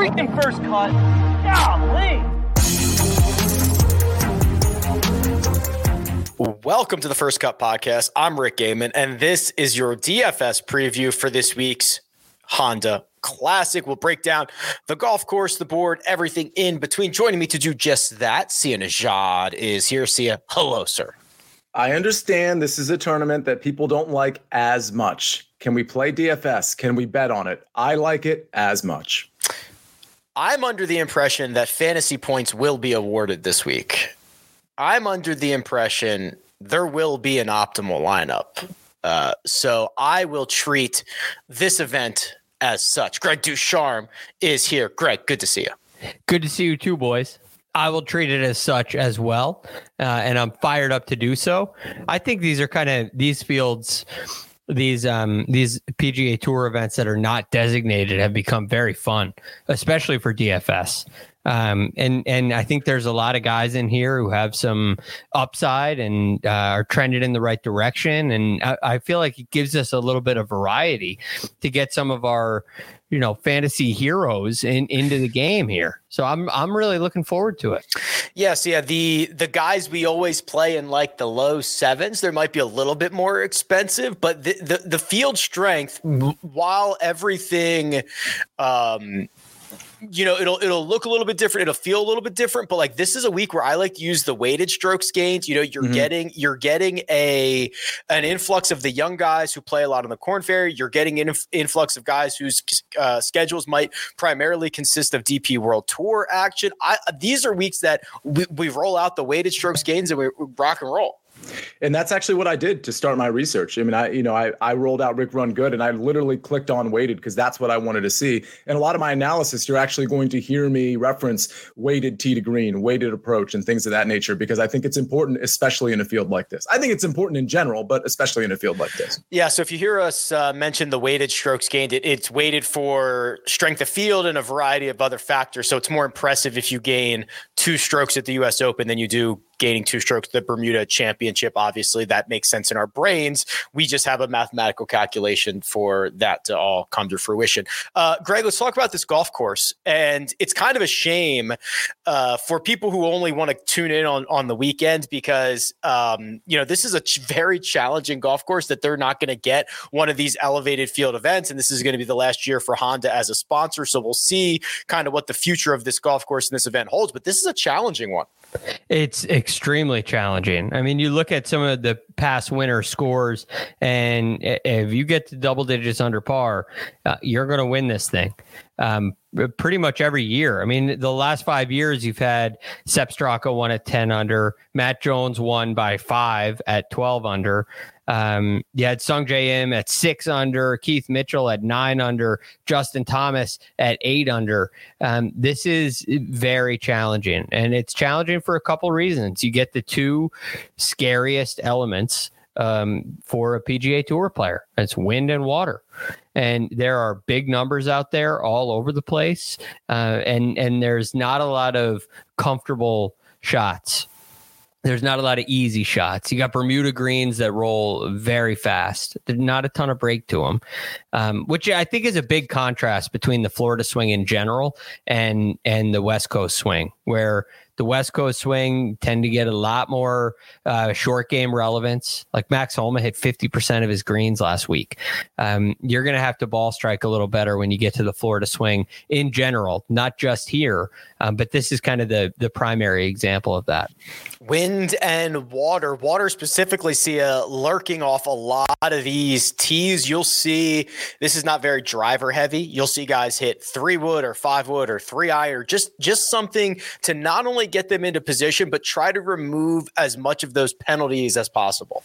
freaking first cut. Golly. Welcome to the First Cut Podcast. I'm Rick Gehman, and this is your DFS preview for this week's Honda Classic. We'll break down the golf course, the board, everything in between. Joining me to do just that, Sia Nejad is here. Sia, hello, sir. I understand this is a tournament that people don't like as much. Can we play DFS? Can we bet on it? I like it as much. I'm under the impression that fantasy points will be awarded this week. I'm under the impression there will be an optimal lineup. Uh, so I will treat this event as such. Greg Ducharme is here. Greg, good to see you. Good to see you too, boys. I will treat it as such as well, uh, and I'm fired up to do so. I think these are kind of these fields, these um these PGA Tour events that are not designated have become very fun, especially for DFS. Um, and and I think there's a lot of guys in here who have some upside and uh, are trended in the right direction. And I, I feel like it gives us a little bit of variety to get some of our you know fantasy heroes in, into the game here. So I'm I'm really looking forward to it. Yes, yeah. The the guys we always play in like the low sevens, there might be a little bit more expensive, but the the, the field strength, while everything um you know it'll it'll look a little bit different. It'll feel a little bit different but like this is a week where i like to use the weighted strokes gains. You know you're mm-hmm. getting you're getting a an influx of the young guys who play a lot on the Korn Ferry. You're getting an influx of guys whose uh, schedules might primarily consist of dp world tour action. I, these are weeks that we, we roll out the weighted strokes gains and we rock and roll and that's actually what I did to start my research. I mean, I, you know, I, I rolled out Rick Run Good and I literally clicked on weighted because that's what I wanted to see. And a lot of my analysis, you're actually going to hear me reference weighted tee to green, weighted approach, and things of that nature because I think it's important, especially in a field like this. I think it's important in general, but especially in a field like this. Yeah. So if you hear us uh, mention the weighted strokes gained, it, it's weighted for strength of field and a variety of other factors. So it's more impressive if you gain two strokes at the U.S. Open than you do gaining two strokes the Bermuda Championship. Obviously, that makes sense in our brains. We just have a mathematical calculation for that to all come to fruition. Uh, Greg, let's talk about this golf course. And it's kind of a shame uh, for people who only want to tune in on, on the weekend because, um, you know, this is a ch- very challenging golf course that they're not going to get one of these elevated field events. And this is going to be the last year for Honda as a sponsor. So we'll see kind of what the future of this golf course and this event holds. But this is a challenging one. It's extremely challenging. I mean, you look at some of the past winner scores, and if you get to double digits under par, uh, you're going to win this thing. Um, pretty much every year. I mean, the last five years, you've had Sepp Straka won at 10 under, Matt Jones won by five at 12 under. Um, you had Sungjae Im at six under, Keith Mitchell at nine under, Justin Thomas at eight under. Um, this is very challenging, and it's challenging for a couple reasons. You get the two scariest elements um, for a PGA Tour player. It's wind and water, and there are big numbers out there all over the place, uh, and and there's not a lot of comfortable shots there's not a lot of easy shots. You got Bermuda greens that roll very fast. There's not a ton of break to them, um, which I think is a big contrast between the Florida swing in general and and the West Coast swing, where the West Coast swing tend to get a lot more uh, short game relevance. Like Max Homa hit 50% of his greens last week. Um, you're going to have to ball strike a little better when you get to the Florida swing in general, not just here. Um, but this is kind of the the primary example of that. Wind and water. Water specifically see a lurking off a lot of these tees. You'll see this is not very driver heavy. You'll see guys hit three wood or five wood or three iron, just just something to not only get them into position, but try to remove as much of those penalties as possible.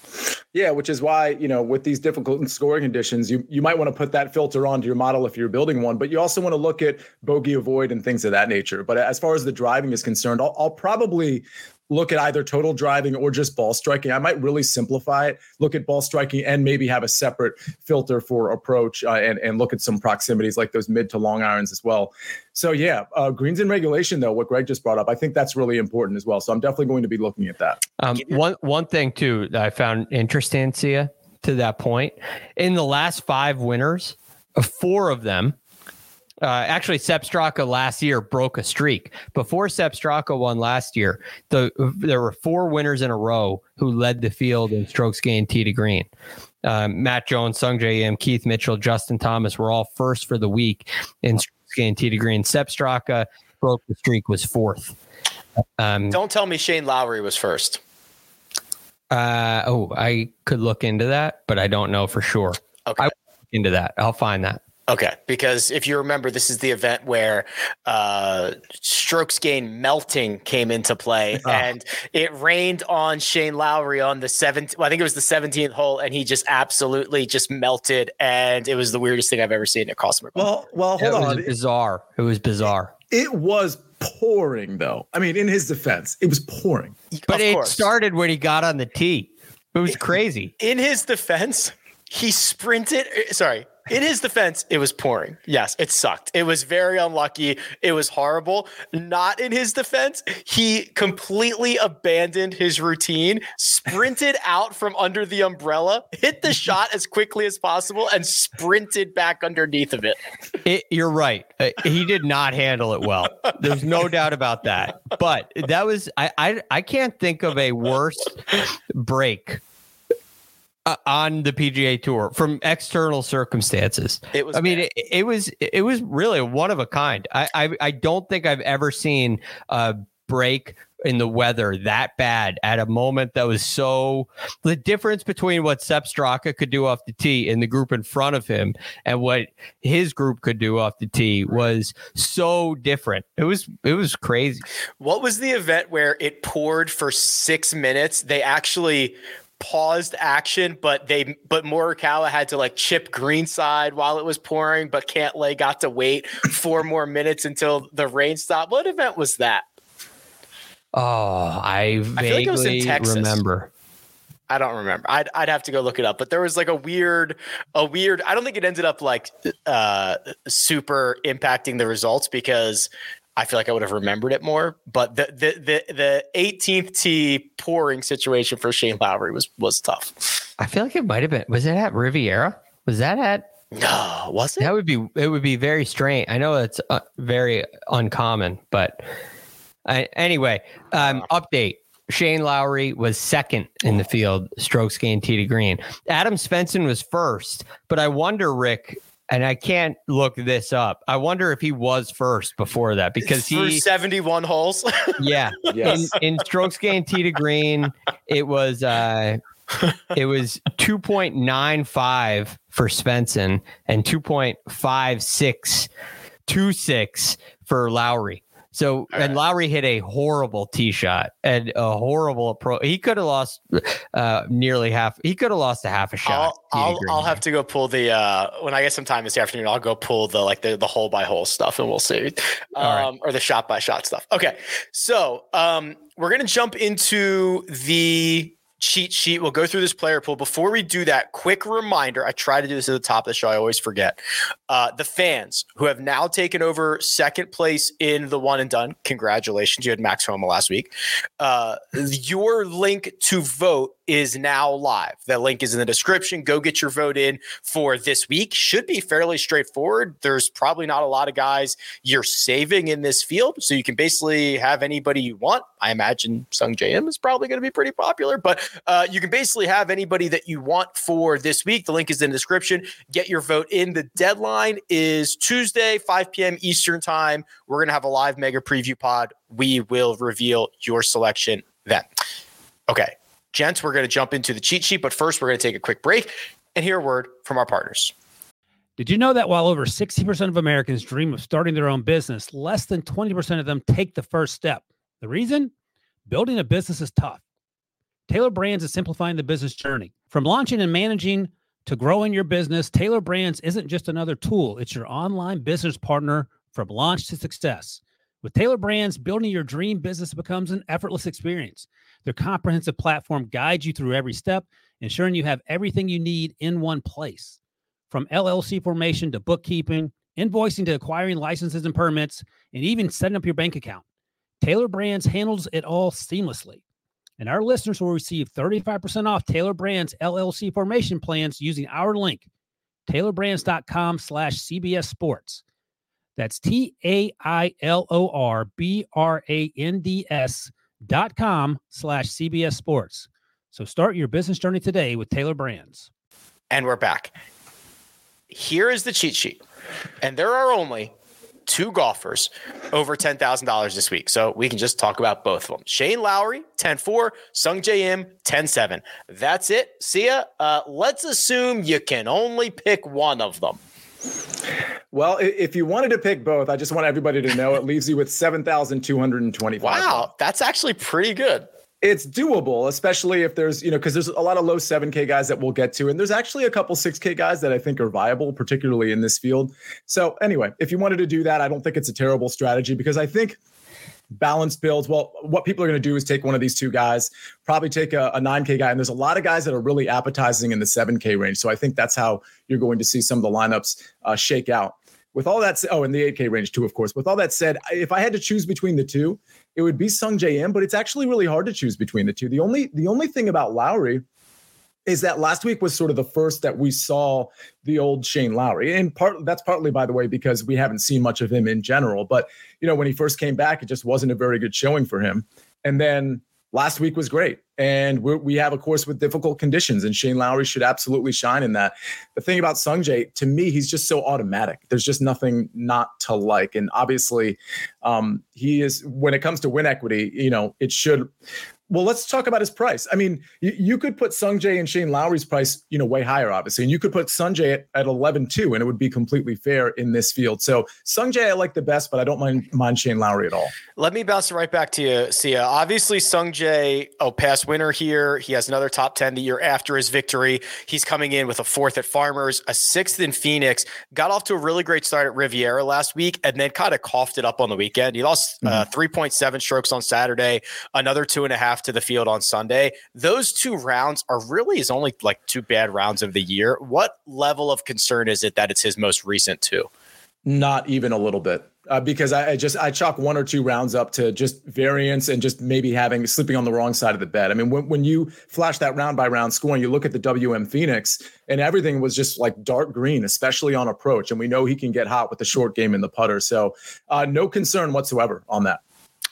Yeah, which is why, you know, with these difficult scoring conditions, you, you might want to put that filter onto your model if you're building one, but you also want to look at bogey avoid and things of that nature. But as far as the driving is concerned, I'll, I'll probably look at either total driving or just ball striking. I might really simplify it, look at ball striking and maybe have a separate filter for approach uh, and, and look at some proximities like those mid to long irons as well. So, yeah, uh, greens in regulation, though, what Greg just brought up, I think that's really important as well. So, I'm definitely going to be looking at that. Um, one, one thing, too, that I found interesting, Sia, to that point, in the last five winners, four of them Uh, actually, Sepp Straka last year broke a streak. Before Sepp Straka won last year, the there were four winners in a row who led the field in strokes gained tee to green. Um, Matt Jones, Sungjae Im, Keith Mitchell, Justin Thomas were all first for the week in strokes gained tee to green. Sepp Straka broke the streak, was fourth. Um, Don't tell me Shane Lowry was first. Uh, oh, I could look into that, but I don't know for sure. Okay. I into that. I'll find that. Okay, because if you remember, this is the event where uh, strokes gain melting came into play, oh. and it rained on Shane Lowry on the seventh. Well, I think it was the seventeenth hole, and he just absolutely just melted, and it was the weirdest thing I've ever seen at Cosmic. Well, well, hold it on. Was bizarre. It was bizarre. It, it, was pouring, though. I mean, in his defense, it was pouring. But of it course. started when he got on the tee. It was crazy. In his defense, he sprinted. Sorry, in his defense, it was pouring. Yes, it sucked. It was very unlucky. It was horrible. Not in his defense, he completely abandoned his routine, sprinted out from under the umbrella, hit the shot as quickly as possible, and sprinted back underneath of it. it you're right. Uh, he did not handle it well. There's no doubt about that. But that was I I, I can't think of a worse break uh, on the PGA Tour from external circumstances. It was. I mean, it, it, was. It was really one of a kind. I, I. I don't think I've ever seen a break in the weather that bad at a moment that was so the difference between what Sepp Straka could do off the tee in the group in front of him and what his group could do off the tee was so different. It was it was crazy. What was the event where it poured for 6 minutes? They actually paused action, but they but Morikawa had to like chip greenside while it was pouring, but Cantlay got to wait four more minutes until the rain stopped. What event was that? Oh, I vaguely I like remember. I don't remember. I'd I'd have to go look it up. But there was like a weird, a weird. I don't think it ended up like uh, super impacting the results because I feel like I would have remembered it more. But the the the the 18th tee pouring situation for Shane Lowry was was tough. I feel like it might have been. Was it at Riviera? Was that at? No, was it? That would be. It would be very strange. I know it's uh, very uncommon, but I, anyway. Um, update. Shane Lowry was second in the field, strokes gained tee to green. Adam Svensson was first, but I wonder, Rick, and I can't look this up. I wonder if he was first before that because he 71 holes. yeah. Yes. In, in strokes gained tee to green, it was uh it was 2.95 for Svensson and 2.5626 for Lowry. So and Lowry hit a horrible tee shot and a horrible approach. He could have lost uh, nearly half. He could have lost a half a shot. I'll I'll, I'll have to go pull the uh, when I get some time this afternoon. I'll go pull the like the the hole by hole stuff and we'll see, um, right. or the shot by shot stuff. Okay, so um, we're gonna jump into the cheat sheet. We'll go through this player pool. Before we do that, quick reminder I try to do this at the top of the show. I always forget. Uh, the fans who have now taken over second place in the one and done, congratulations. You had Max Homa last week. Uh, your link to vote is now live. The link is in the description. Go get your vote in for this week. Should be fairly straightforward. There's probably not a lot of guys you're saving in this field. So you can basically have anybody you want. I imagine Sung Im is probably going to be pretty popular, but uh, you can basically have anybody that you want for this week. The link is in the description. Get your vote in. The deadline is Tuesday, 5 p.m. Eastern Time. We're going to have a live mega preview pod. We will reveal your selection then. Okay. Gents, we're going to jump into the cheat sheet, but first we're going to take a quick break and hear a word from our partners. Did you know that while over 60% of Americans dream of starting their own business, less than 20% of them take the first step? The reason? Building a business is tough. Tailor Brands is simplifying the business journey. From launching and managing to growing your business, Tailor Brands isn't just another tool, it's your online business partner from launch to success. With Tailor Brands, building your dream business becomes an effortless experience. Their comprehensive platform guides you through every step, ensuring you have everything you need in one place. From LLC formation to bookkeeping, invoicing to acquiring licenses and permits, and even setting up your bank account. Tailor Brands handles it all seamlessly. And our listeners will receive 35% off Tailor Brands LLC formation plans using our link, tailorbrands.com slash CBS Sports. That's T A I L O R B R A N D S dot com slash CBS Sports. So start your business journey today with Tailor Brands. And we're back. Here is the cheat sheet. And there are only two golfers over $10,000 this week. So we can just talk about both of them. Shane Lowry, 10 4, Sungjae Im, 10 7. That's it. See ya. Uh, let's assume you can only pick one of them. Well, if you wanted to pick both, I just want everybody to know it leaves you with 7,225. Wow, that's actually pretty good. It's doable, especially if there's, you know, because there's a lot of low 7K guys that we'll get to. And there's actually a couple 6K guys that I think are viable, particularly in this field. So, anyway, if you wanted to do that, I don't think it's a terrible strategy because I think balanced builds. Well, what people are going to do is take one of these two guys, probably take a, a, 9K guy. And there's a lot of guys that are really appetizing in the 7K range. So I think that's how you're going to see some of the lineups uh, shake out. With all that, oh, in the 8K range too, of course. With all that said, if I had to choose between the two, it would be Sungjae Im. But it's actually really hard to choose between the two. The only the only thing about Lowry is that last week was sort of the first that we saw the old Shane Lowry. And part that's partly, by the way, because we haven't seen much of him in general. But you know, when he first came back, it just wasn't a very good showing for him. And then last week was great. And we have a course with difficult conditions, and Shane Lowry should absolutely shine in that. The thing about Sungjae, to me, he's just so automatic. There's just nothing not to like. And obviously, um, he is, when it comes to win equity, you know, it should well, let's talk about his price. I mean, you, you could put Sungjae and Shane Lowry's price, you know, way higher, obviously, and you could put Sungjae at, at 11 too, and it would be completely fair in this field. So Sungjae, I like the best, but I don't mind mind Shane Lowry at all. Let me bounce it right back to you, Sia. Obviously, Sungjae, oh, past winner here. He has another top 10 the year after his victory. He's coming in with a fourth at Farmers, a sixth in Phoenix. Got off to a really great start at Riviera last week, and then kind of coughed it up on the weekend. He lost uh, mm-hmm. uh, 3.7 strokes on Saturday, another two and a half to the field on Sunday. Those two rounds are really his only like two bad rounds of the year. What level of concern is it that it's his most recent two? Not even a little bit. Uh, because I, I, just I chalk one or two rounds up to just variance and just maybe having sleeping on the wrong side of the bed. I mean, when, when you flash that round by round scoring, you look at the WM Phoenix and everything was just like dark green, especially on approach. And we know he can get hot with the short game in the putter. So uh, no concern whatsoever on that.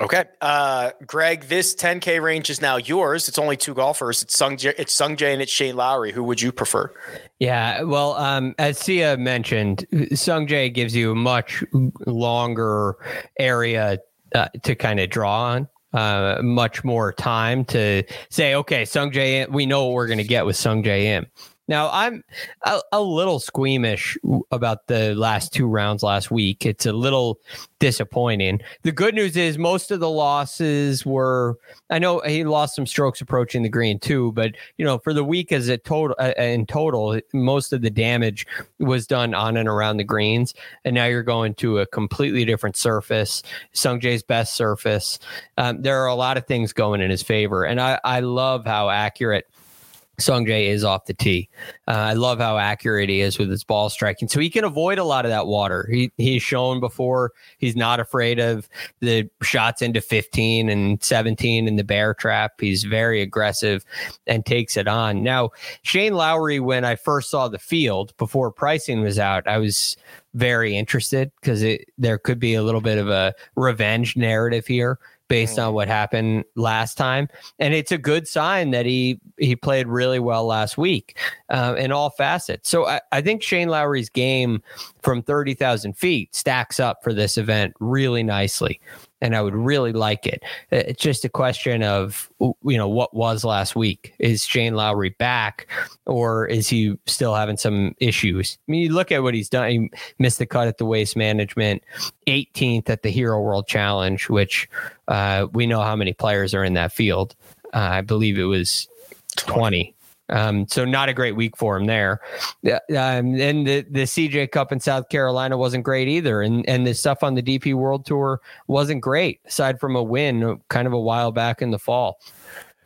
Okay, uh, Greg, this 10K range is now yours. It's only two golfers. It's Sung it's Sung Jae and it's Shane Lowry. Who would you prefer? Yeah, well, um, as Sia mentioned, Sung Jae gives you a much longer area uh, to kind of draw on. Uh, much more time to say, okay, Sung Jae, we know what we're going to get with Sung Jae. Now, I'm a, a, little squeamish about the last two rounds last week. It's a little disappointing. The good news is most of the losses were. I know he lost some strokes approaching the green too, but you know, for the week as a total uh, in total, most of the damage was done on and around the greens. And now you're going to a completely different surface, Sungjae's best surface. Um, there are a lot of things going in his favor, and I I love how accurate Sungjae is off the tee. Uh, I love how accurate he is with his ball striking. So he can avoid a lot of that water. He he's shown before he's not afraid of the shots into 15 and 17 in the bear trap. He's very aggressive and takes it on. Now, Shane Lowry, when I first saw the field before pricing was out, I was very interested because there could be a little bit of a revenge narrative here based on what happened last time. And it's a good sign that he he played really well last week uh, in all facets. So I, I think Shane Lowry's game from 30,000 feet stacks up for this event really nicely and I would really like it. Uh, it's just a question of you know what was last week. Is Shane Lowry back, or is he still having some issues? I mean, you look at what he's done. He missed the cut at the Waste Management, 18th at the Hero World Challenge, which uh, we know how many players are in that field. Uh, I believe it was 20. Um, so not a great week for him there. Um, and the, the CJ Cup in South Carolina wasn't great either. And, and the stuff on the DP World Tour wasn't great, aside from a win kind of a while back in the fall.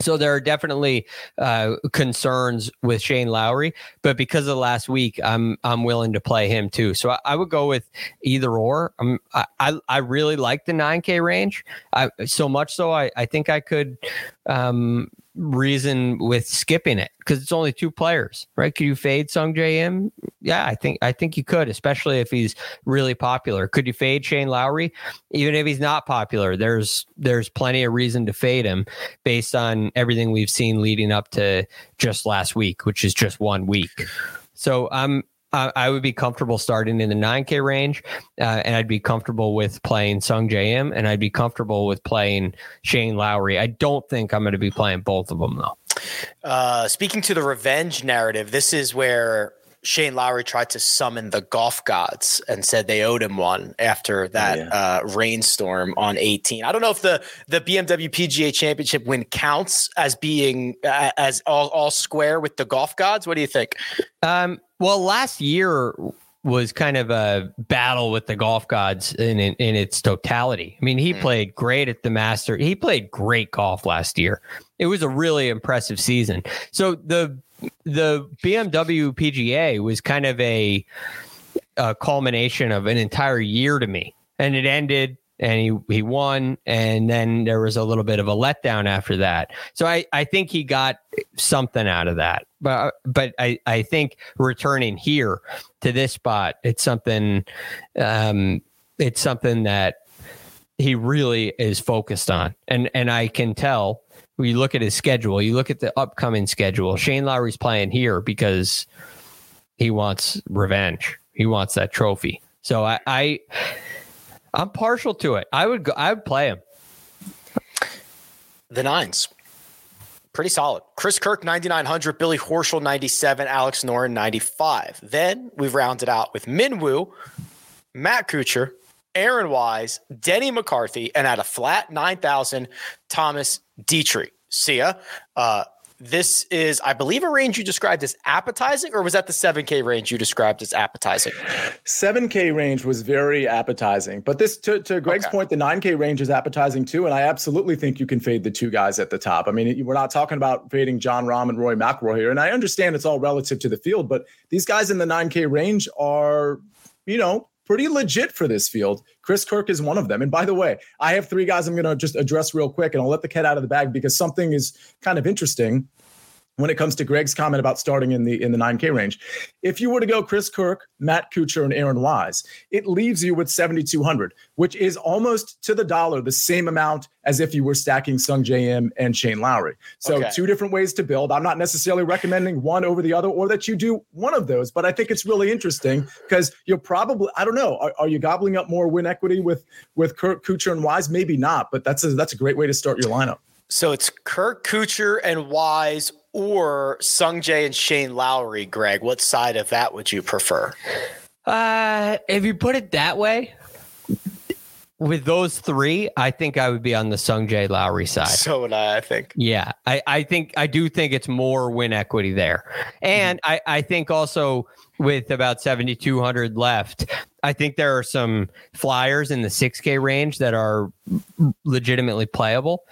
So there are definitely uh, concerns with Shane Lowry, but because of the last week, I'm I'm willing to play him too. So I, I would go with either or. I'm, I I really like the 9K range. I, so much so I I think I could um, reason with skipping it because it's only two players, right? Could you fade Sungjae J M? Yeah, I think I think you could, especially if he's really popular. Could you fade Shane Lowry? Even if he's not popular, there's there's plenty of reason to fade him based on everything we've seen leading up to just last week, which is just one week. So I'm uh, I would be comfortable starting in the 9K range, uh, and I'd be comfortable with playing Sungjae JM, and I'd be comfortable with playing Shane Lowry. I don't think I'm going to be playing both of them though. Uh, speaking to the revenge narrative, this is where Shane Lowry tried to summon the golf gods and said they owed him one after that yeah. uh, rainstorm on 18. I don't know if the the BMW PGA Championship win counts as being uh, as all, all square with the golf gods. What do you think? Um, well, last year was kind of a battle with the golf gods in in, in its totality. I mean, he mm. played great at the Master. He played great golf last year. It was a really impressive season. So the the BMW PGA was kind of a, a culmination of an entire year to me, and it ended and he he won and then there was a little bit of a letdown after that. So i i think he got something out of that. But but i i think returning here to this spot it's something um it's something that he really is focused on. And and i can tell when you look at his schedule you look at the upcoming schedule shane lowry's playing here because he wants revenge. He wants that trophy. So i i I'm partial to it. I would go. I would play him. The nines, pretty solid. Chris Kirk 9900, Billy Horschel 97, Alex Noren 95. Then we've rounded out with Minwoo, Matt Kuchar, Aaron Wise, Denny McCarthy, and at a flat 9,000, Thomas Detry. See ya. Uh, this is, I believe, a range you described as appetizing, or was that the 7K range you described as appetizing? 7K range was very appetizing. But this, to, to Greg's okay. point, the 9K range is appetizing too. And I absolutely think you can fade the two guys at the top. I mean, we're not talking about fading Jon Rahm and Rory McIlroy here. And I understand it's all relative to the field, but these guys in the 9K range are, you know, pretty legit for this field. Chris Kirk is one of them. And by the way, I have three guys I'm going to just address real quick, and I'll let the cat out of the bag because something is kind of interesting when it comes to Greg's comment about starting in the in the 9K range. If you were to go Chris Kirk, Matt Kuchar, and Aaron Wise, it leaves you with 7,200, which is almost to the dollar the same amount as if you were stacking Sung Im and Shane Lowry. So okay. two different ways to build. I'm not necessarily recommending one over the other or that you do one of those, but I think it's really interesting because you're probably I don't know, are, are, you gobbling up more win equity with with Kirk Kuchar and Wise? Maybe not, but that's a, that's a great way to start your lineup. So it's Kirk Kuchar and Wise or Sungjae and Shane Lowry, Greg? What side of that would you prefer? Uh, if you put it that way, with those three, I think I would be on the Sungjae Lowry side. So would I, I think. Yeah. I, I think I do think it's more win equity there. And mm-hmm. I, I think also with about 7,200 left, I think there are some flyers in the 6K range that are legitimately playable,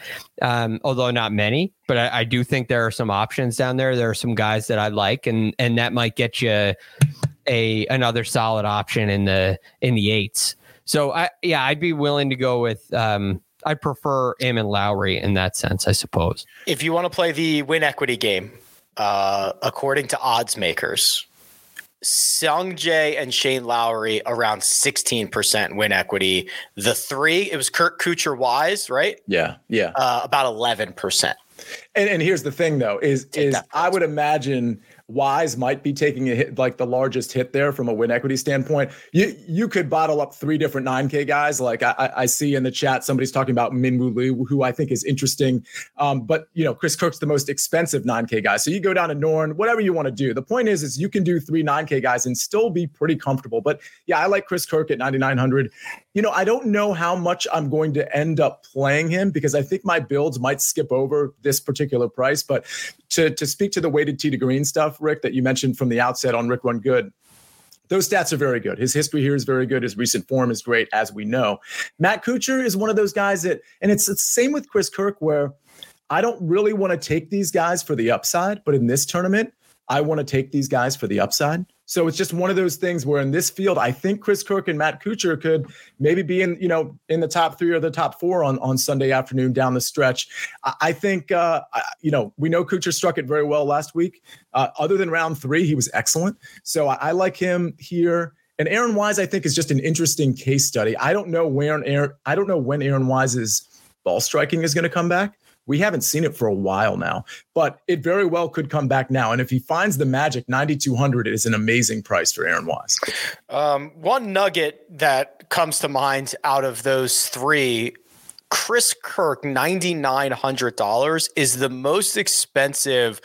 um, although not many. But I, I, do think there are some options down there. There are some guys that I like, and and that might get you a another solid option in the in the eights. So I yeah, I'd be willing to go with. Um, I prefer and Lowry in that sense, I suppose. If you want to play the win equity game, uh, according to odds makers, Sung Jae and Shane Lowry around 16% win equity. The three, it was Kirk Kuchar Wise, right? Yeah. Yeah. Uh, about 11%. And, and here's the thing though, is, is I would imagine Wise might be taking a hit, like the largest hit there from a win equity standpoint. You you could bottle up three different 9K guys. Like I, I see in the chat, somebody's talking about Minwoo Lee, who I think is interesting. Um, but you know, Chris Kirk's the most expensive 9K guy. So you go down to Noren, whatever you want to do. The point is, is you can do three 9K guys and still be pretty comfortable. But yeah, I like Chris Kirk at 9,900 you know, I don't know how much I'm going to end up playing him because I think my builds might skip over this particular price. But to to speak to the weighted tee to green stuff, Rick, that you mentioned from the outset on Rick Run Good, those stats are very good. His history here is very good. His recent form is great, as we know. Matt Kuchar is one of those guys that, and it's the same with Chris Kirk, where I don't really want to take these guys for the upside, but in this tournament, I want to take these guys for the upside So it's just one of those things where in this field, I think Chris Kirk and Matt Kuchar could maybe be in, you know, in the top three or the top four on, on Sunday afternoon down the stretch. I, I think, uh, I, you know, we know Kuchar struck it very well last week. Uh, other than round three, he was excellent. So I, I like him here. And Aaron Wise, I think, is just an interesting case study. I don't know where Aaron, I don't know when Aaron Wise's ball striking is going to come back. We haven't seen it for a while now, but it very well could come back now. And if he finds the magic, 9,200 is an amazing price for Aaron Wise. Um, one nugget that comes to mind out of those three Chris Kirk, $9,900 is the most expensive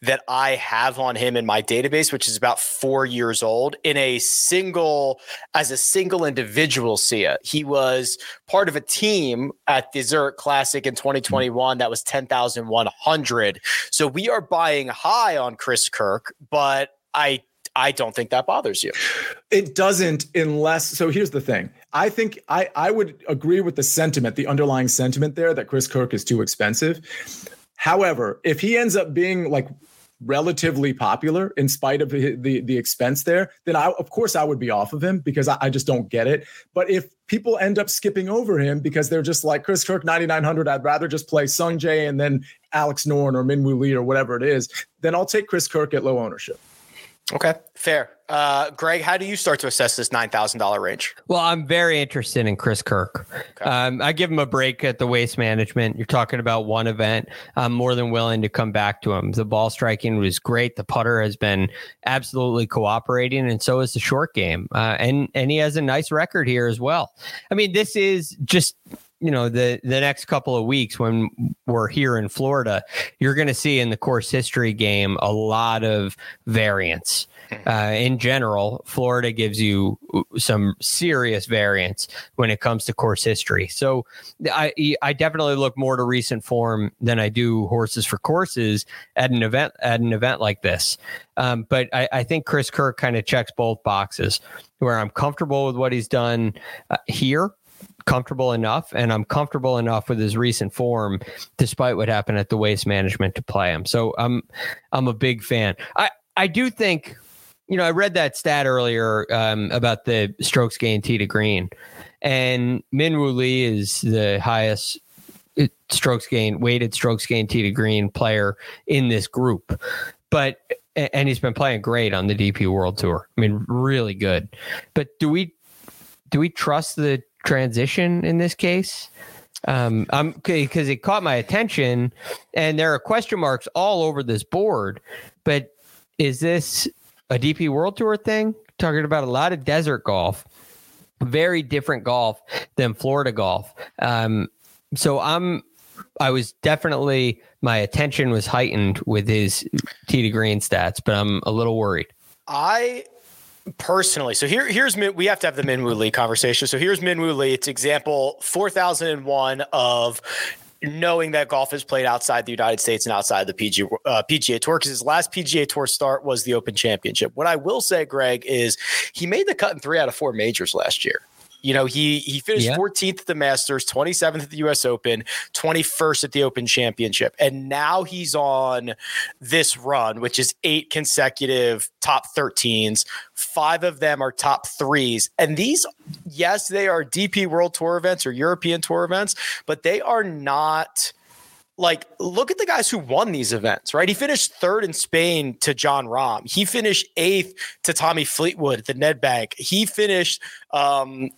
that I have on him in my database, which is about four years old in a single, as a single individual, Sia. He was part of a team at the Zurich Classic in 2021 that was 10,100. So we are buying high on Chris Kirk, but I I don't think that bothers you. It doesn't unless so here's the thing. I think I I would agree with the sentiment, the underlying sentiment there that Chris Kirk is too expensive. However, if he ends up being like relatively popular in spite of the, the, the expense there, then I of course I would be off of him because I, I just don't get it. But if people end up skipping over him because they're just like Chris Kirk 9900, I'd rather just play Sung Jae and then Alex Noren or Minwoo Lee or whatever it is, then I'll take Chris Kirk at low ownership. Okay, fair. Uh, Greg, how do you start to assess this nine thousand dollar range? Well, I'm very interested in Chris Kirk. Okay. Um, I give him a break at the waste management. You're talking about one event. I'm more than willing to come back to him. The ball striking was great. The putter has been absolutely cooperating, and so is the short game. Uh, and and he has a nice record here as well. I mean, this is just you know the the next couple of weeks when we're here in Florida, you're going to see in the course history game a lot of variance. Hmm. Uh, in general, Florida gives you some serious variance when it comes to course history. So I I definitely look more to recent form than I do horses for courses at an event at an event like this. Um, but I, I, think Chris Kirk kind of checks both boxes, where I'm comfortable with what he's done uh, here comfortable enough, and I'm comfortable enough with his recent form, despite what happened at the waste management to play him. So I'm I'm a big fan. I I do think, you know, I read that stat earlier um, about the strokes gained tee to green, and Minwoo Lee is the highest uh, strokes gain weighted strokes gained tee to green player in this group, but and he's been playing great on the DP World Tour. I mean, really good. But do we do we trust the transition in this case. Um, I'm because it caught my attention, and there are question marks all over this board. But is this a DP World Tour thing? Talking about a lot of desert golf, very different golf than Florida golf. Um, so I'm, I was definitely my attention was heightened with his tee to green stats, but I'm a little worried. I personally. So here, here's we have to have the Minwoo Lee conversation. So here's Minwoo Lee. It's example four thousand and one of knowing that golf is played outside the United States and outside the PGA, uh, PGA Tour because his last PGA Tour start was the Open Championship. What I will say, Greg, is he made the cut in three out of four majors last year. You know, he he finished yeah. 14th at the Masters, 27th at the US Open, 21st at the Open Championship. And now he's on this run, which is eight consecutive top 13s. Five of them are top threes. And these, yes, they are DP World Tour events or European Tour events, but they are not like look at the guys who won these events, right? He finished third in Spain to Jon Rahm. He finished eighth to Tommy Fleetwood at the Nedbank. He finished um,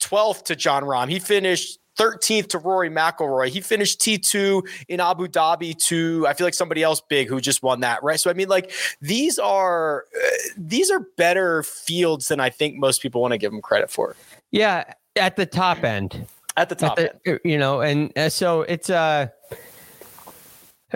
12th to Jon Rahm. He finished 13th to Rory McIlroy. He finished T2 in Abu Dhabi to I feel like somebody else big who just won that, right? So I mean like these are uh, these are better fields than I think most people want to give them credit for. Yeah, at the top end. At the top at the, end. You know, and uh, so it's uh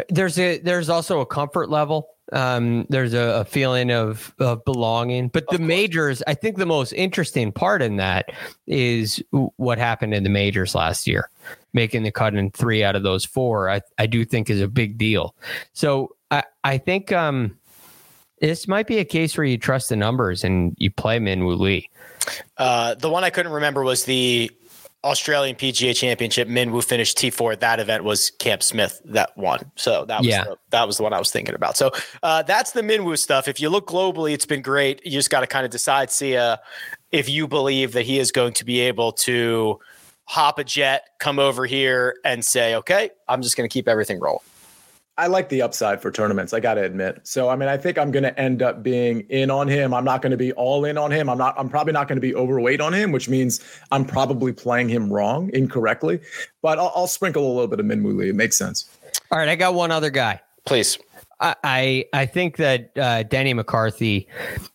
there's a there's also a comfort level. Um, there's a, a feeling of of belonging, but the majors. I think the most interesting part in that is what happened in the majors last year, making the cut in three out of those four. I I do think is a big deal. So I I think um this might be a case where you trust the numbers and you play Minwoo Lee. Uh, the one I couldn't remember was the Australian PGA Championship, Min Minwoo finished T4. That event was Cam Smith that won. So that was Yeah. the, that was the one I was thinking about. So uh, that's the Min Minwoo stuff. If you look globally, it's been great. You just got to kind of decide, Sia, if you believe that he is going to be able to hop a jet, come over here, and say, "Okay, I'm just going to keep everything rolling." I like the upside for tournaments. I got to admit. So I mean, I think I'm going to end up being in on him. I'm not going to be all in on him. I'm not. I'm probably not going to be overweight on him, which means I'm probably playing him wrong, incorrectly. But I'll, I'll sprinkle a little bit of Minwoo Lee. It makes sense. All right, I got one other guy. Please. I I, I think that uh, Denny McCarthy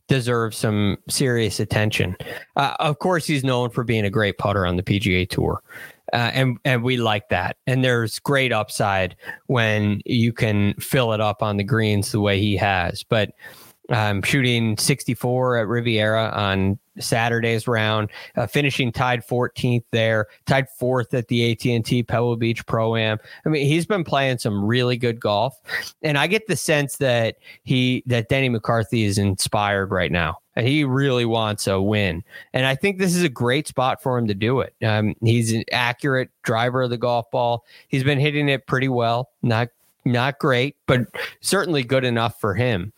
deserves some serious attention. Uh, of course, he's known for being a great putter on the PGA Tour. Uh, and and we like that. And there's great upside when you can fill it up on the greens the way he has. But um, shooting 64 at Riviera on Saturday's round, uh, finishing tied 14th there, tied fourth at the AT&T Pebble Beach Pro Am. I mean, he's been playing some really good golf, and I get the sense that he that Denny McCarthy is inspired right now. And he really wants a win, and I think this is a great spot for him to do it. Um, he's an accurate driver of the golf ball. He's been hitting it pretty well, not not great, but certainly good enough for him.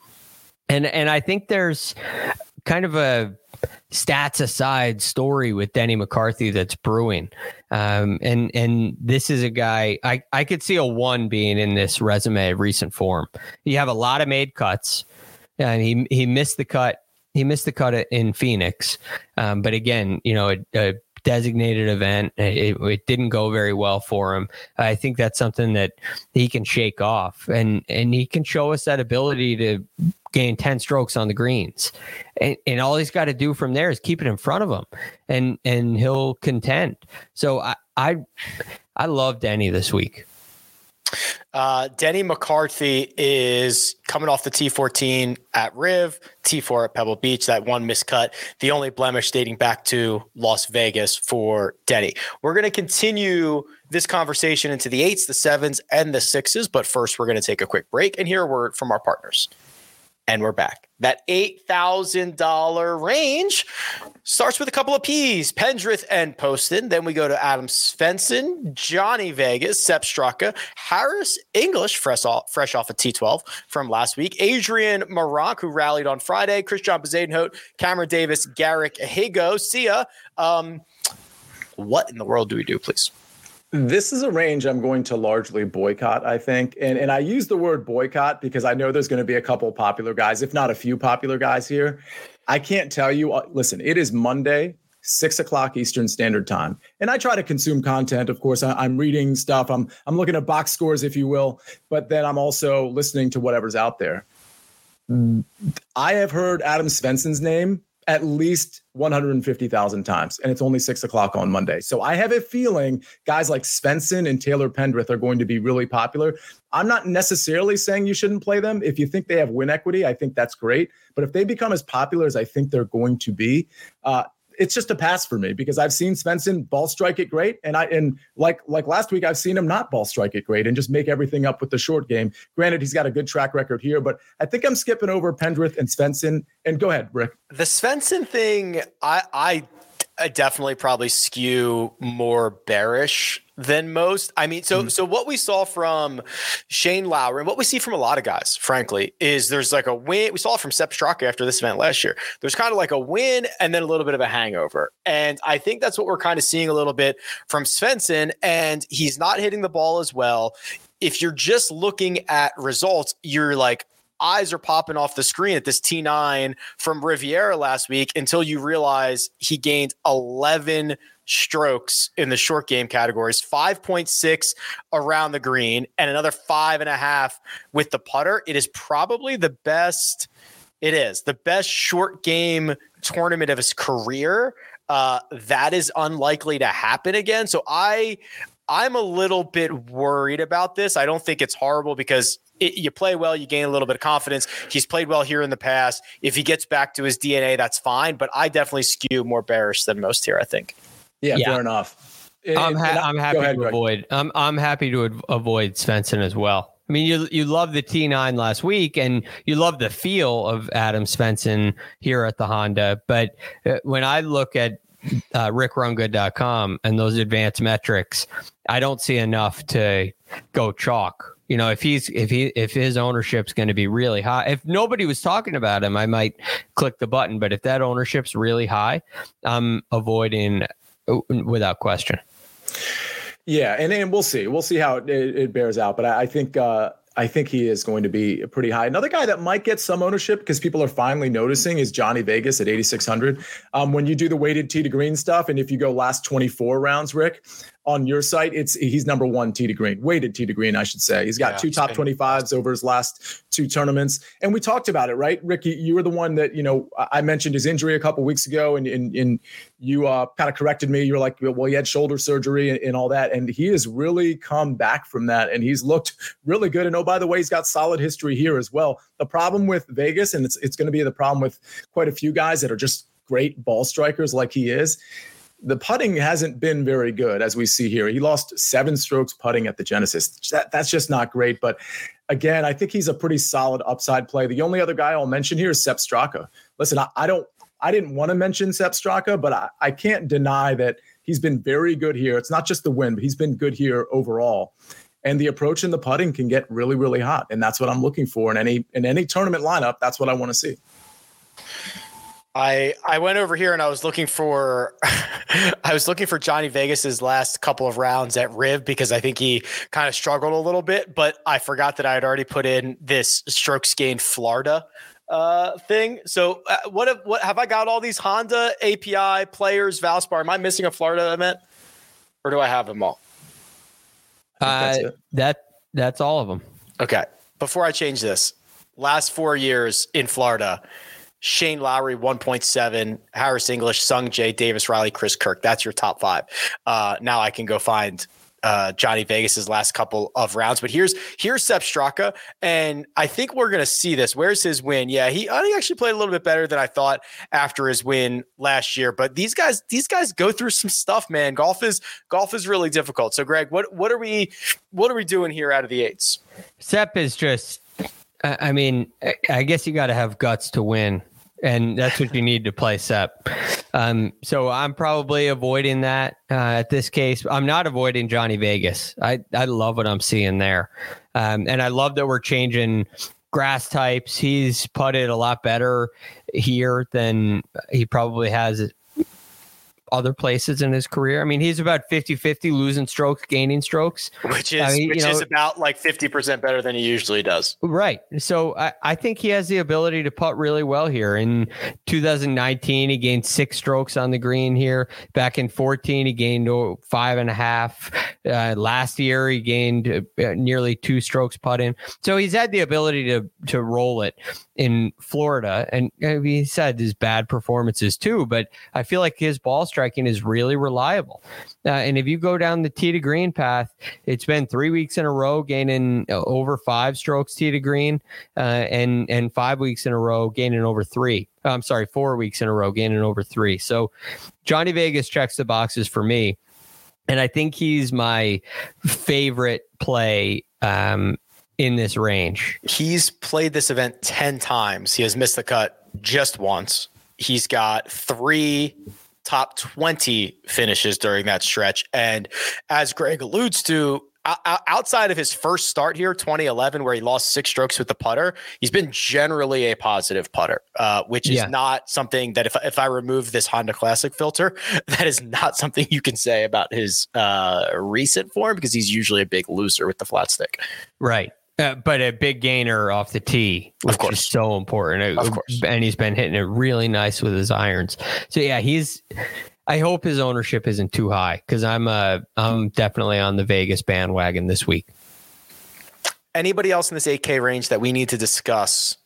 And and I think there's kind of a stats aside story with Denny McCarthy that's brewing. Um, and and this is a guy I, I could see a one being in this resume recent form. You have a lot of made cuts, and he he missed the cut. He missed the cut in Phoenix, um, but again, you know, a, a designated event. It, it didn't go very well for him. I think that's something that he can shake off, and and he can show us that ability to gain 10 strokes on the greens. And, and all he's got to do from there is keep it in front of him and and he'll contend. So I I, I love Denny this week. Uh, Denny McCarthy is coming off the T14 at Riv, T4 at Pebble Beach, that one miscut, the only blemish dating back to Las Vegas for Denny. We're going to continue this conversation into the eights, the sevens, and the sixes, but first we're going to take a quick break and hear a word from our partners. And we're back. That $8,000 range starts with a couple of P's, Pendrith and Poston. Then we go to Adam Svensson, Johnny Vegas, Sepp Straka, Harris English, fresh off, fresh off of T12 from last week, Adrian Meronk, who rallied on Friday, Christiaan Bezuidenhout, Cameron Davis, Garrick Higgo. Sia, um, what in the world do we do, please? This is a range I'm going to largely boycott, I think. And and I use the word boycott because I know there's going to be a couple popular guys, if not a few popular guys here. I can't tell you. Uh, listen, it is Monday, six o'clock Eastern Standard Time, and I try to consume content. Of course, I, am reading stuff. I'm I'm looking at box scores, if you will, but then I'm also listening to whatever's out there. I have heard Adam Svensson's name at least 150,000 times, and it's only six o'clock on Monday. So I have a feeling guys like Svensson and Taylor Pendrith are going to be really popular. I'm not necessarily saying you shouldn't play them. If you think they have win equity, I think that's great. But if they become as popular as I think they're going to be, uh, it's just a pass for me because I've seen Svensson ball strike it great, and I and like like last week I've seen him not ball strike it great and just make everything up with the short game. Granted, he's got a good track record here, but I think I'm skipping over Pendrith and Svensson. And go ahead, Rick. The Svensson thing, I I, I definitely probably skew more bearish than most. I mean, so mm-hmm. so what we saw from Shane Lowry and what we see from a lot of guys, frankly, is there's like a win. We saw it from Sepp Straka after this event last year. There's kind of like a win and then a little bit of a hangover. And I think that's what we're kind of seeing a little bit from Svensson. And he's not hitting the ball as well. If you're just looking at results, you're like, eyes are popping off the screen at this T9 from Riviera last week until you realize he gained 11 strokes in the short game categories, 5.6 around the green, and another five and a half with the putter. It is probably the best. It is the best short game tournament of his career. Uh, that is unlikely to happen again. So I, I'm a little bit worried about this. I don't think it's horrible because it, you play well, you gain a little bit of confidence. He's played well here in the past. If he gets back to his DNA, that's fine. But I definitely skew more bearish than most here. I think. Yeah, yeah. fair enough. I'm, ha- I'm happy ahead, to Greg. avoid. I'm I'm happy to avoid Svensson as well. I mean, you you love the T9 last week, and you love the feel of Adam Svensson here at the Honda. But uh, when I look at uh, rickrungood.com and those advanced metrics, I don't see enough to go chalk. You know, if he's if he if his ownership's going to be really high, if nobody was talking about him, I might click the button. But if that ownership's really high, I'm avoiding uh, without question. Yeah, and, and we'll see. We'll see how it, it bears out. But I, I think uh, I think he is going to be pretty high. Another guy that might get some ownership because people are finally noticing is Johnny Vegas at 8,600. Um, when you do the weighted tee to green stuff, and if you go last 24 rounds, Rick, on your site, it's he's number one tee to green, weighted tee to green, I should say. He's got yeah, two top 25s over his last two tournaments. And we talked about it, right? Ricky, you were the one that, you know, I mentioned his injury a couple weeks ago and, and, and you uh, kind of corrected me. You were like, well, he had shoulder surgery and, and all that. And he has really come back from that and he's looked really good. And oh, by the way, he's got solid history here as well. The problem with Vegas, and it's, it's going to be the problem with quite a few guys that are just great ball strikers like he is the putting hasn't been very good as we see here. He lost seven strokes putting at the Genesis. That, that's just not great. But again, I think he's a pretty solid upside play. The only other guy I'll mention here is Sepp Straka. Listen, I, I don't, I didn't want to mention Sepp Straka, but I, I can't deny that he's been very good here. It's not just the win, but he's been good here overall. And the approach in the putting can get really, really hot, and that's what I'm looking for in any in any tournament lineup. That's what I want to see. I I went over here and I was looking for I was looking for Johnny Vegas's last couple of rounds at Riv because I think he kind of struggled a little bit, but I forgot that I had already put in this strokes gained Florida uh, thing. So uh, what have what have I got all these Honda API players Valspar? Am I missing a Florida event, or do I have them all? Uh, that that's all of them. Okay. Before I change this, last four years in Florida, Shane Lowry 1.7, Harris English, Sungjae, Davis Riley, Chris Kirk. That's your top five. Uh, now I can go find uh, Johnny Vegas's last couple of rounds. But here's here's Sepp Straka, and I think we're to see this. Where's his win? Yeah, he, he actually played a little bit better than I thought after his win last year. But these guys these guys go through some stuff, man. Golf is golf is really difficult. So, Greg, what what are we what are we doing here out of the eights? Sepp is just I mean, I guess you got to have guts to win, and that's what you need to play Sepp. Um, so I'm probably avoiding that uh, at this case. I'm not avoiding Johnny Vegas. I I love what I'm seeing there, um, and I love that we're changing grass types. He's putted a lot better here than he probably has other places in his career. I mean, he's about 50-50 losing strokes, gaining strokes. Which is I mean, which know, is about like 50% better than he usually does. Right. So I, I think he has the ability to putt really well here. In 2019, he gained six strokes on the green here. Back in 14, he gained five and a half. Uh, last year, he gained uh, nearly two strokes putting. So he's had the ability to to roll it in Florida. And he said his bad performances too, but I feel like his ball striking is really reliable. Uh, and if you go down the tee to green path, it's been three weeks in a row gaining over five strokes tee to green, uh, and and five weeks in a row gaining over three. I'm sorry, four weeks in a row gaining over three. So Johnny Vegas checks the boxes for me. And I think he's my favorite play um, in this range. He's played this event 10 times. He has missed the cut just once. He's got three top 20 finishes during that stretch. And as Greg alludes to, outside of his first start here, 2011, where he lost six strokes with the putter, he's been generally a positive putter, uh, which is yeah. not something that if, if I remove this Honda Classic filter, that is not something you can say about his uh, recent form because he's usually a big loser with the flat stick. Right. Uh, but a big gainer off the tee, which of course. is so important. Of course. And he's been hitting it really nice with his irons. So yeah, he's. I hope his ownership isn't too high because I'm uh I'm definitely on the Vegas bandwagon this week. Anybody else in this 8K range that we need to discuss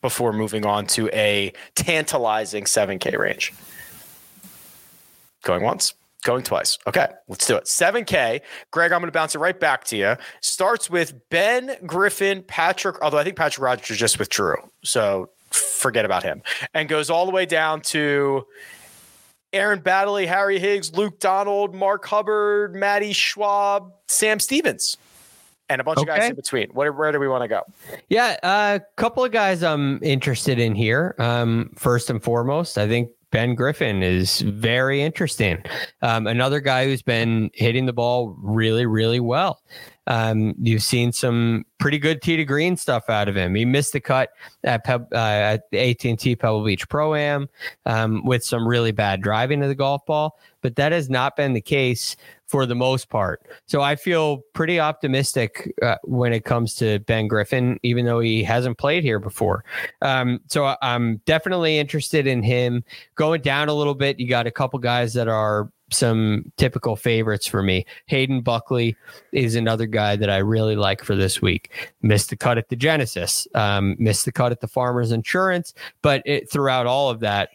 before moving on to a tantalizing 7K range? Going once. Going twice. Okay, let's do it. 7K. Greg, I'm going to bounce it right back to you. Starts with Ben Griffin, Patrick, although I think Patrick Rodgers just withdrew. So forget about him. And goes all the way down to Aaron Baddeley, Harry Higgs, Luke Donald, Mark Hubbard, Maddie Schwab, Sam Stevens and a bunch okay. of guys in between. Where, where do we want to go? Yeah, a uh, couple of guys I'm interested in here. Um, first and foremost, I think Ben Griffin is very interesting. Um, another guy who's been hitting the ball really, really well. Um, you've seen some pretty good tee to green stuff out of him. He missed the cut at, Peb, uh, at AT&T Pebble Beach Pro Am um, with some really bad driving of the golf ball, but that has not been the case for the most part. So I feel pretty optimistic uh, when it comes to Ben Griffin, even though he hasn't played here before. Um, so I'm definitely interested in him going down a little bit. You got a couple guys that are some typical favorites for me. Hayden Buckley is another guy that I really like for this week. Missed the cut at the Genesis, um, missed the cut at the Farmers Insurance, but it, throughout all of that,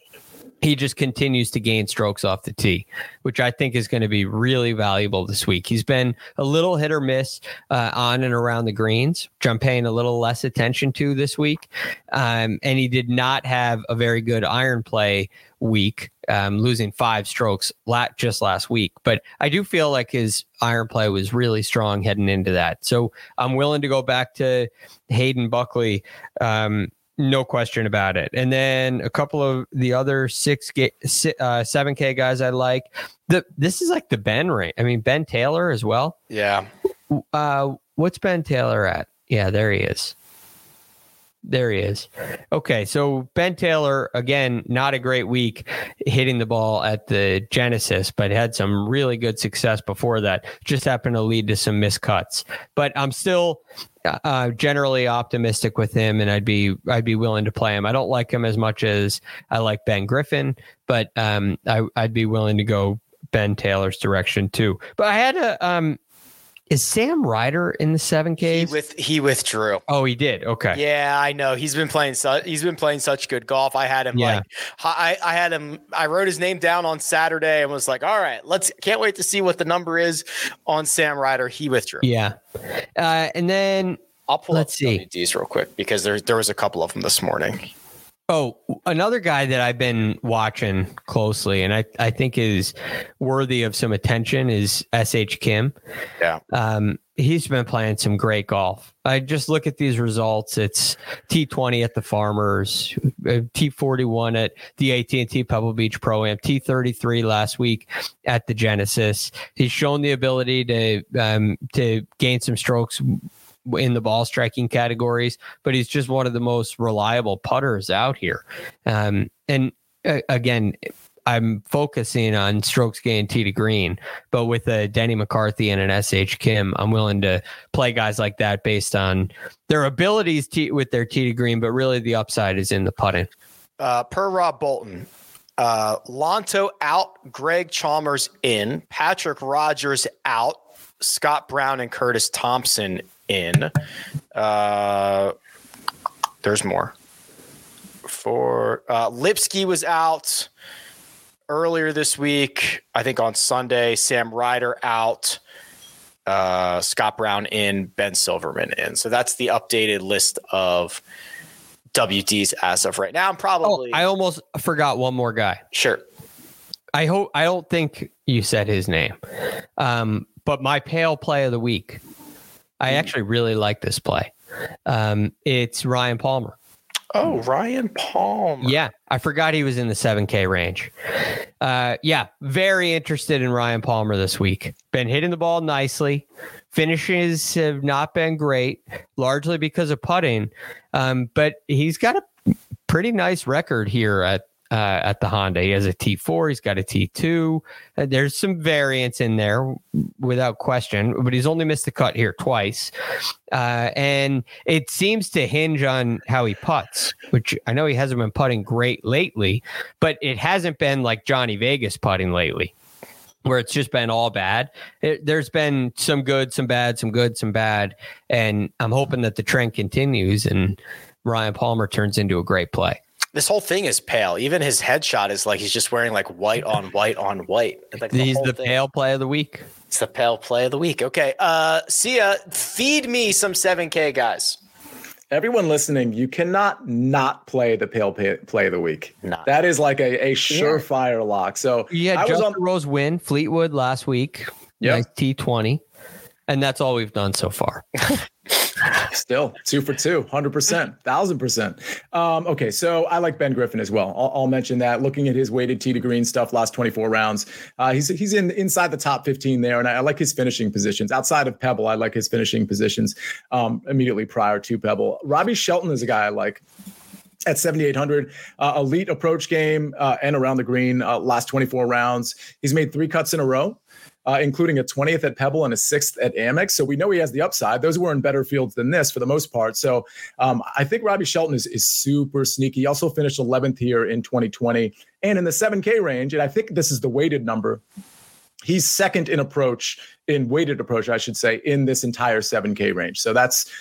he just continues to gain strokes off the tee, which I think is going to be really valuable this week. He's been a little hit or miss uh, on and around the greens, which I'm paying a little less attention to this week. Um, and he did not have a very good iron play week, um, losing five strokes la- just last week. But I do feel like his iron play was really strong heading into that. So I'm willing to go back to Hayden Buckley. Um, no question about it. And then a couple of the other six, uh, seven K guys I like. The this is like the Ben rate. I mean Ben Taylor as well. Yeah. Uh, what's Ben Taylor at? Yeah, there he is. There he is. Okay, so Ben Taylor again, not a great week hitting the ball at the Genesis, but had some really good success before that. Just happened to lead to some miscuts. But I'm still uh, generally optimistic with him, and I'd be I'd be willing to play him. I don't like him as much as I like Ben Griffin, but um, I, I'd be willing to go Ben Taylor's direction too. But I had a um, is Sam Ryder in the seven K? He with he withdrew. Oh, he did. Okay. Yeah, I know. He's been playing. Su- he's been playing such good golf. I had him Yeah. like I I had him. I wrote his name down on Saturday and was like, all right, let's. Can't wait to see what the number is on Sam Ryder. He withdrew. Yeah. Uh, and then I'll pull Let's up see. WDs real quick because there there was a couple of them this morning. Oh, another guy that I've been watching closely and I, I think is worthy of some attention is SH Kim. Yeah. Um, he's been playing some great golf. I just look at these results. It's T20 at the Farmers, uh, T41 at the AT&T Pebble Beach Pro Am, T33 last week at the Genesis. He's shown the ability to um, to gain some strokes in the ball striking categories, but he's just one of the most reliable putters out here. Um, and uh, again, I'm focusing on strokes gained tee to green, but with a Denny McCarthy and an SH Kim, I'm willing to play guys like that based on their abilities to, with their tee to green, but really the upside is in the putting. Uh, per Rob Bolton, uh, Lanto out, Greg Chalmers in, Patrick Rodgers out, Scott Brown and Curtis Thompson in. Uh, there's more. For uh, Lipsky was out earlier this week. I think on Sunday. Sam Ryder out. Uh, Scott Brown in, Ben Silverman in. So that's the updated list of WDs as of right now. I'm Oh, probably I almost forgot one more guy. sure. I hope I don't think you said his name. Um, but my pale play of the week. I actually really like this play. Um, it's Ryan Palmer. Oh, Ryan Palmer. Yeah, I forgot he was in the 7K range. Uh, yeah, very interested in Ryan Palmer this week. Been hitting the ball nicely. Finishes have not been great, largely because of putting. Um, but he's got a pretty nice record here at uh, at the Honda. He has a T4. He's got a T2. Uh, there's some variance in there without question, but he's only missed the cut here twice. Uh, and it seems to hinge on how he puts, which I know he hasn't been putting great lately, but it hasn't been like Johnny Vegas putting lately. Where it's just been all bad. It, there's been some good, some bad, some good, some bad. And I'm hoping that the trend continues and Ryan Palmer turns into a great play. This whole thing is pale. Even his headshot is like he's just wearing like white on white on white. It's like He's whole the thing. pale play of the week. It's the pale play of the week. Okay. Uh see Sia, feed me some 7K guys. Everyone listening, you cannot not play the pale pay, play of the week. Not. That is like a, a surefire lock. So You had I was on Rose win Fleetwood last week. Yeah, Nice T20. And that's all we've done so far. Still two for two, 100%, 1000%. Um, okay, so I like Ben Griffin as well. I'll, I'll, mention that. Looking at his weighted tee to green stuff last 24 rounds, uh, he's he's in inside the top 15 there, and I, I, like his finishing positions. Outside of Pebble, I like his finishing positions um, immediately prior to Pebble. Robbie Shelton is a guy I like at 7,800. Uh, elite approach game uh, and around the green uh, last 24 rounds. He's made three cuts in a row. Uh, including a 20th at Pebble and a sixth at Amex. So we know he has the upside. Those were in better fields than this for the most part. So um, I think Robbie Shelton is, is super sneaky. He also finished 11th here in 2020 and in the 7K range. And I think this is the weighted number. He's second in approach in weighted approach, I should say, in this entire 7K range. So that's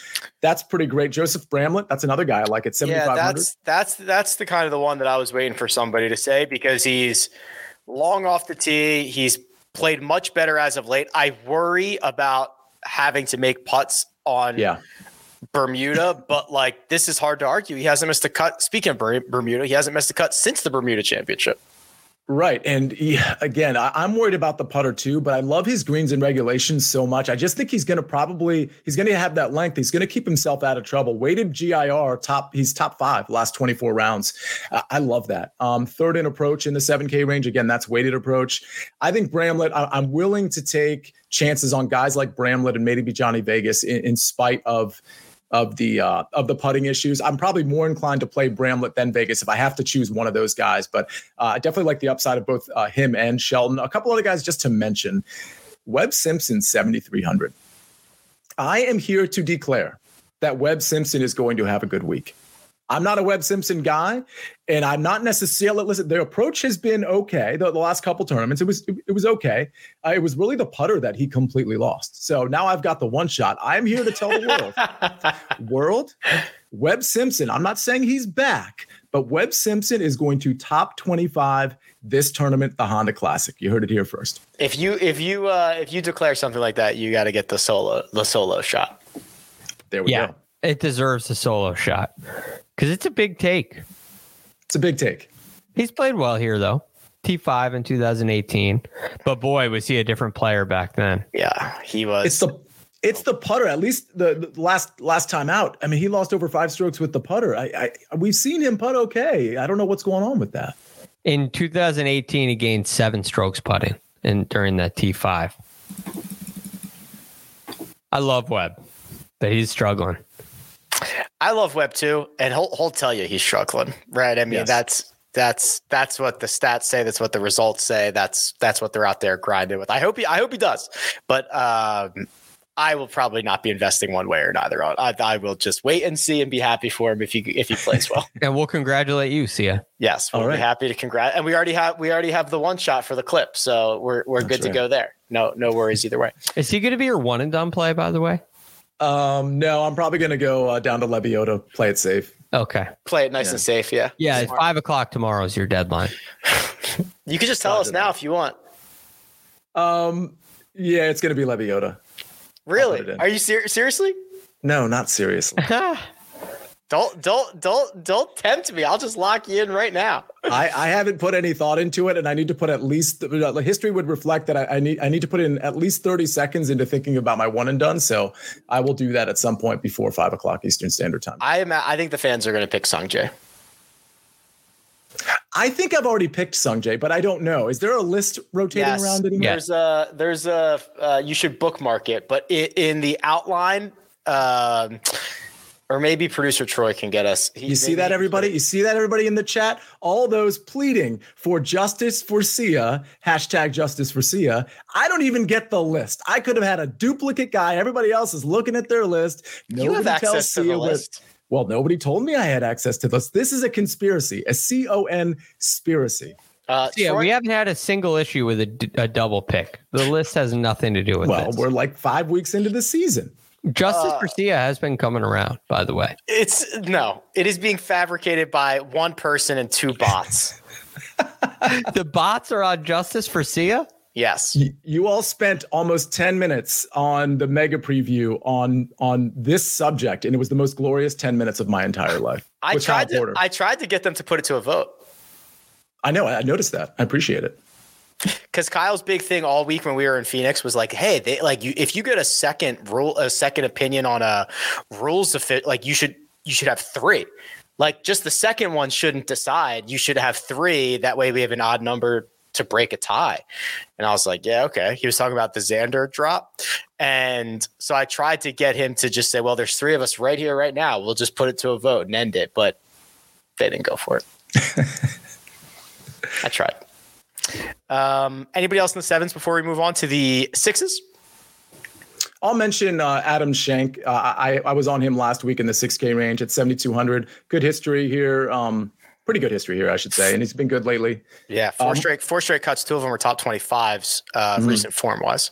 that's pretty great. Joseph Bramlett, that's another guy I like at 7,500. Yeah, that's that's that's the kind of the one that I was waiting for somebody to say because he's long off the tee. He's played much better as of late. I worry about having to make putts on yeah. Bermuda, but like this is hard to argue. He hasn't missed a cut. Speaking of Bermuda, he hasn't missed a cut since the Bermuda Championship. Right. And again, I, am worried about the putter too, but I love his greens and regulations so much. I just think he's going to probably, he's going to have that length. He's going to keep himself out of trouble. Weighted GIR top, he's top five last 24 rounds. Uh, I love that. Um, third in approach in the 7K range. Again, that's weighted approach. I think Bramlett, I, I'm willing to take chances on guys like Bramlett and maybe Johnny Vegas in, in spite of of the uh, of the putting issues. I'm probably more inclined to play Bramlett than Vegas if I have to choose one of those guys. But uh, I definitely like the upside of both uh, him and Shelton. A couple other guys just to mention: Webb Simpson, 7,300. I am here to declare that Webb Simpson is going to have a good week. I'm not a Webb Simpson guy, and I'm not necessarily listen. The approach has been okay. The, the last couple tournaments, it was it, it was okay. Uh, it was really the putter that he completely lost. So now I've got the one shot. I'm here to tell the world, world, Webb Simpson. I'm not saying he's back, but Webb Simpson is going to top 25 this tournament, the Honda Classic. You heard it here first. If you if you uh, if you declare something like that, you got to get the solo the solo shot. There we yeah, go. It deserves a solo shot because it's a big take. It's a big take. He's played well here though. T5 in 2018, but boy, was he a different player back then. Yeah, he was. It's the it's the putter. At least the, the, last last time out. I mean, he lost over five strokes with the putter. I, I we've seen him putt okay. I don't know what's going on with that. In 2018, he gained seven strokes putting, and during that T5. I love Webb, but he's struggling. I love Webb too, and he'll he'll tell you he's struggling, right? I mean, yes. that's that's that's what the stats say. That's what the results say. That's that's what they're out there grinding with. I hope he I hope he does, but um, I will probably not be investing one way or another. On I, I will just wait and see and be happy for him if he if he plays well. and we'll congratulate you, Sia. Yes, we'll All right. be happy to congrat. And we already have we already have the one shot for the clip, so we're we're that's good right. to go there. No no worries either way. Is he going to be your one and done play? By the way. Um, no, I'm probably going to go uh, down to Lebioda, play it safe. Okay. Play it nice yeah. and safe. Yeah. Yeah. Smart. Five o'clock tomorrow is your deadline. you can just tell us now if you want. Um, yeah, it's going to be Lebioda. Really? Are you ser- seriously? No, not seriously. Don't don't don't don't tempt me. I'll just lock you in right now. I, I haven't put any thought into it, and I need to put at least the history would reflect that I, I, need I need to put in at least thirty seconds into thinking about my one and done. So I will do that at some point before five o'clock Eastern Standard Time. I am. I think the fans are going to pick Sungjae. I think I've already picked Sungjae, but I don't know. Is there a list rotating yes, around anymore? There's a there's a uh, you should bookmark it, but it, in the outline. Um, or maybe producer Troy can get us. He, you see that, everybody? You see that, everybody in the chat? All those pleading for justice for Sia, hashtag justice for Sia. I don't even get the list. I could have had a duplicate guy. Everybody else is looking at their list. Nobody you have access to the list. well, nobody told me I had access to this. This is a conspiracy, a C O N conspiracy. Uh, yeah, Troy- we haven't had a single issue with a, a double pick. The list has nothing to do with well, this. we're like five weeks into the season. Justice uh, Garcia has been coming around, by the way. It's no, it is being fabricated by one person and two bots. the bots are on Justice for Sia? Yes. You, you, all spent almost 10 minutes on the mega preview on on this subject, and it was the most glorious 10 minutes of my entire life. I tried to I tried to get them to put it to a vote. I know, I noticed that. I appreciate it. Because Kyle's big thing all week when we were in Phoenix was like, hey, they like you if you get a second rule, a second opinion on a rules of fit, like you should you should have three. Like just the second one shouldn't decide. You should have three. That way we have an odd number to break a tie. And I was like, yeah, okay. He was talking about the Xander drop. And so I tried to get him to just say, well, there's three of us right here, right now. We'll just put it to a vote and end it. But they didn't go for it. I tried. Um, anybody else in the sevens before we move on to the sixes? I'll mention uh, Adam Schenk. Uh, I I was on him last week in the 6K range at 7,200. Good history here. Um, pretty good history here, I should say, and he's been good lately. Yeah, four Um, straight four straight cuts. Two of them were top twenty fives. Uh, Mhm. Recent form wise.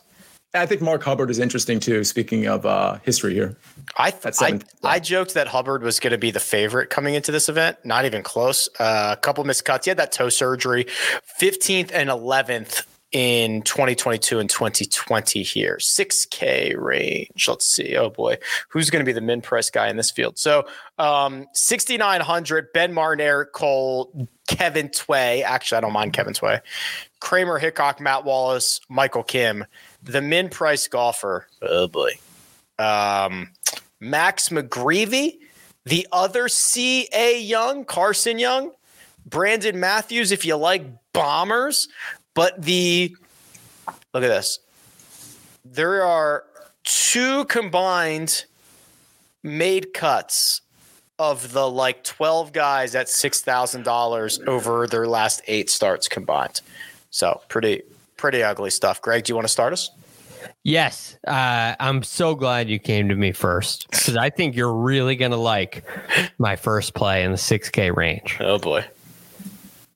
I think Mark Hubbard is interesting too. Speaking of uh, history here, I That's I. I joked that Hubbard was going to be the favorite coming into this event. Not even close. Uh, a couple missed cuts. He had that toe surgery. Fifteenth and eleventh in 2022 and 2020 here. 6K range. Let's see. Oh boy, who's going to be the min price guy in this field? So um, 6,900. Ben Martin, Eric Cole, Kevin Tway. Actually, I don't mind Kevin Tway. Kramer Hickok, Matt Wallace, Michael Kim. The min price golfer. Oh boy. Um, Max McGreevy, the other C.A. Young, Carson Young, Brandon Matthews, if you like bombers. But the look at this. There are two combined made cuts of the like 12 guys at $6,000 over their last eight starts combined. So pretty, pretty ugly stuff. Greg, do you want to start us? Yes, uh, I'm so glad you came to me first because I think you're really gonna like my first play in the 6K range. Oh boy.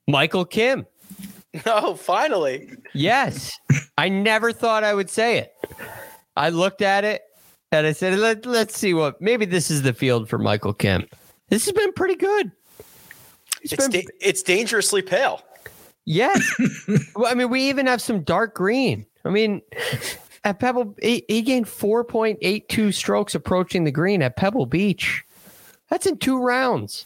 Michael Kim. Oh, finally. Yes, I never thought I would say it. I looked at it and I said, Let, "Let's see what maybe this is the field for Michael Kim." This has been pretty good. It's, been- da- it's dangerously pale. Yes. well, I mean, we even have some dark green. I mean, at Pebble, he, he gained 4.82 strokes approaching the green at Pebble Beach. That's in two rounds.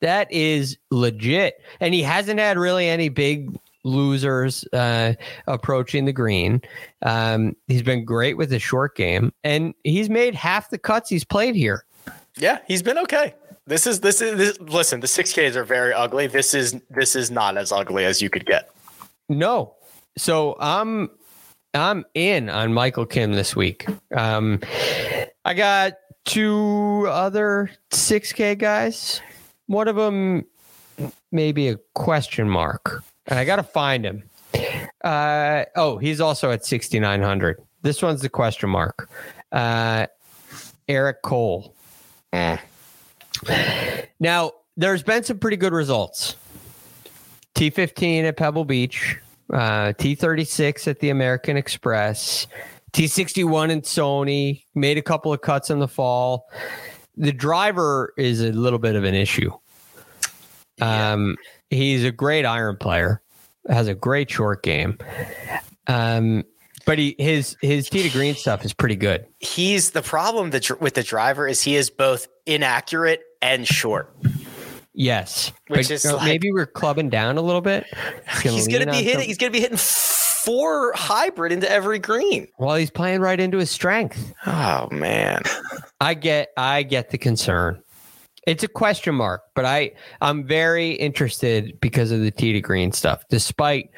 That is legit. And he hasn't had really any big losers uh, approaching the green. Um, he's been great with the short game, and he's made half the cuts he's played here. Yeah, he's been okay. This is this is this, listen. The six Ks are very ugly. This is this is not as ugly as you could get. No. So I'm I'm in on Michael Kim this week. Um I got two other 6K guys. One of them maybe a question mark. And I got to find him. Uh oh, he's also at 6900. This one's the question mark. Uh Eric Cole. Now, there's been some pretty good results. T15 at Pebble Beach, uh, T36 at the American Express, T61 in Sony, made a couple of cuts in the fall. The driver is a little bit of an issue. Um, he's a great iron player, has a great short game. Um, but he his his tee to green stuff is pretty good. He's the problem that with the driver is he is both inaccurate and short. Yes, Which But, is like- maybe we're clubbing down a little bit. He's going to lean be hitting. some- He's to be hitting four hybrid into every green. Well, he's playing right into his strength. Oh man. I get I get the concern. It's a question mark, but I I'm very interested because of the tee to green stuff, despite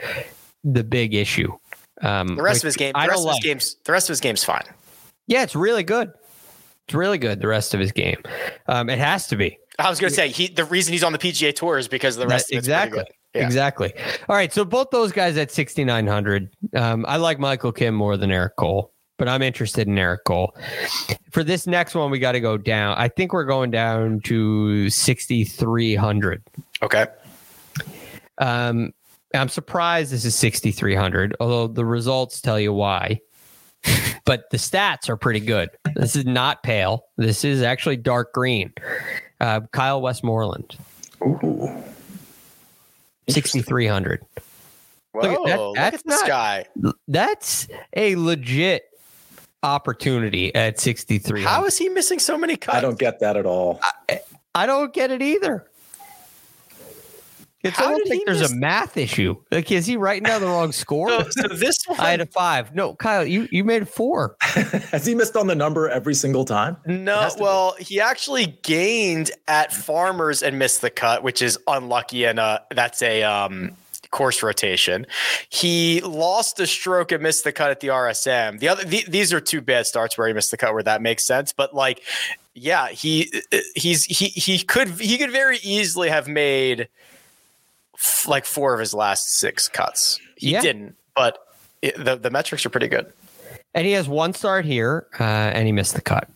the big issue. Um, The rest which of his game. The I rest of his like. games. The rest of his game's fine. Yeah, it's really good. It's really good. The rest of his game, um, it has to be. I was going to say he. The reason he's on the PGA Tour is because the rest That- of exactly. Yeah. Exactly. All right. So both those guys at 6,900. Um, I like Michael Kim more than Eric Cole, but I'm interested in Eric Cole. For this next one, we got to go down. I think we're going down to 6,300. Okay. Um, I'm surprised this is 6,300, although the results tell you why. but the stats are pretty good. This is not pale. This is actually dark green. Uh, Kyle Westmoreland, Ooh. 6,300. Whoa, Look look at at, that- that's this not- guy. That's a legit opportunity at 63. How is he missing so many cuts? I don't get that at all. I don't get it either. It's How I don't think there's miss- a math issue. Like, is he writing down the wrong score? So, so this one, I had a five. No, Kyle, you you made a four. Has he missed on the number every single time? no, has to be. well, he actually gained at Farmers and missed the cut, which is unlucky, and uh, that's a um, course rotation. He lost a stroke and missed the cut at the RSM. The other, the, these are two bad starts where he missed the cut, where that makes sense. But like, yeah, he he's he he could he could very easily have made f- like four of his last six cuts. He Yeah. didn't, but it, the the metrics are pretty good. And he has one start here, uh, and he missed the cut.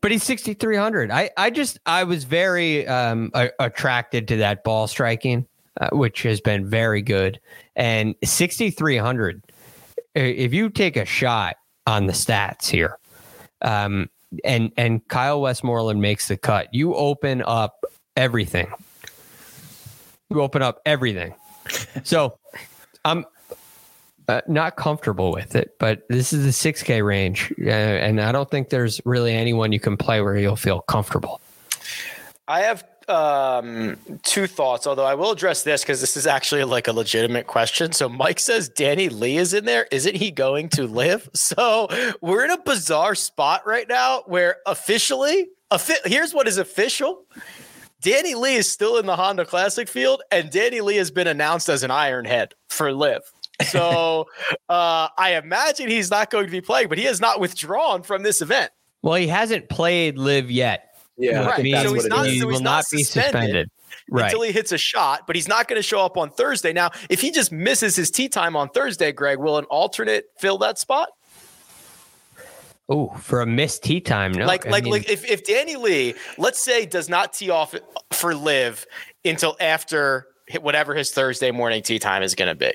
But he's 6,300. I, I just, I was very um, a- attracted to that ball striking, uh, which has been very good. And 6,300, if you take a shot on the stats here, um, and, and Kyle Westmoreland makes the cut, you open up everything. You open up everything. So I'm, uh, not comfortable with it, but this is the 6K range, uh, and I don't think there's really anyone you can play where you'll feel comfortable. I have um, two thoughts, although I will address this because this is actually like a legitimate question. So Mike says Danny Lee is in there. Isn't he going to LIV? So we're in a bizarre spot right now where officially, offi- here's what is official. Danny Lee is still in the Honda Classic field, and Danny Lee has been announced as an Ironhead for LIV. So uh, I imagine he's not going to be playing, but he has not withdrawn from this event. Well, he hasn't played LIV yet. Yeah, Right. think So he's not- he so he's will not not, be suspended suspended. Right. until he hits a shot, but he's not going to show up on Thursday. Now, if he just misses his tee time on Thursday, Greg, will an alternate fill that spot? Oh, for a missed tee time. No, like, I like, mean, like if, if Danny Lee, let's say, does not tee off for LIV until after whatever his Thursday morning tee time is going to be,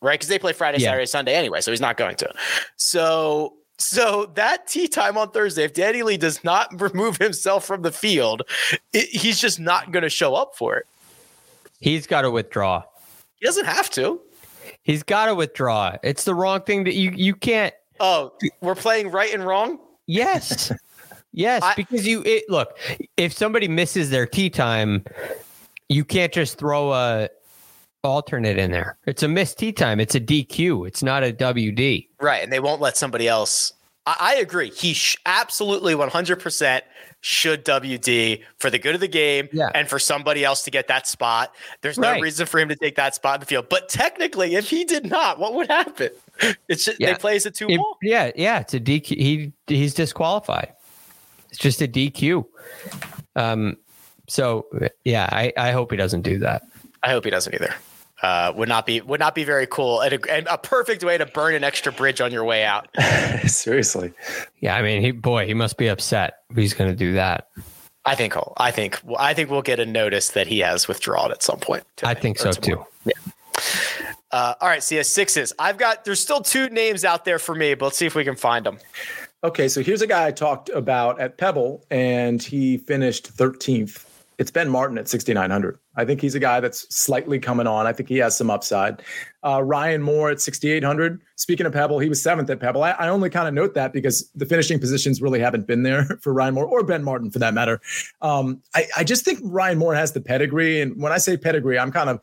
right? Because they play Friday, Yeah. Saturday, Sunday anyway, so he's not going to. So, so that tee time on Thursday, if Danny Lee does not remove himself from the field, it, he's just not going to show up for it. he's got to withdraw. He doesn't have to. He's got to withdraw. It's the wrong thing that you you can't. Oh, we're playing right and wrong. Yes, yes, I- because you it, look. If somebody misses their tee time, you can't just throw a alternate in there. It's a missed tee time. It's a DQ. It's not a WD. Right, and they won't let somebody else. I, I agree. He sh- absolutely 100% should WD for the good of the game Yeah. and for somebody else to get that spot. There's no Right. reason for him to take that spot in the field. But technically, if he did not, what would happen? It's just, they Yeah. play as a two It- ball. yeah, yeah, it's a DQ. He he's disqualified. It's just a DQ. Um, so yeah, I I hope he doesn't do that. I hope he doesn't either. Uh, would not be would not be very cool and a, and a perfect way to burn an extra bridge on your way out. Seriously. Yeah, I mean, he boy, he must be upset if he's going to do that. I think he'll, I think I think we'll get a notice that he has withdrawn at some point. I think so tomorrow. too. Uh, all right, so yeah, sixes. I've got there's still two names out there for me, but let's see if we can find them. Okay, so here's a guy I talked about at Pebble, and he finished 13th. It's Ben Martin at 6,900. I think he's a guy that's slightly coming on. I think he has some upside. Uh, Ryan Moore at 6,800. Speaking of Pebble, he was seventh at Pebble. I, I only kind of note that because the finishing positions really haven't been there for Ryan Moore or Ben Martin for that matter. Um, I, I just think Ryan Moore has the pedigree. And when I say pedigree, I'm kind of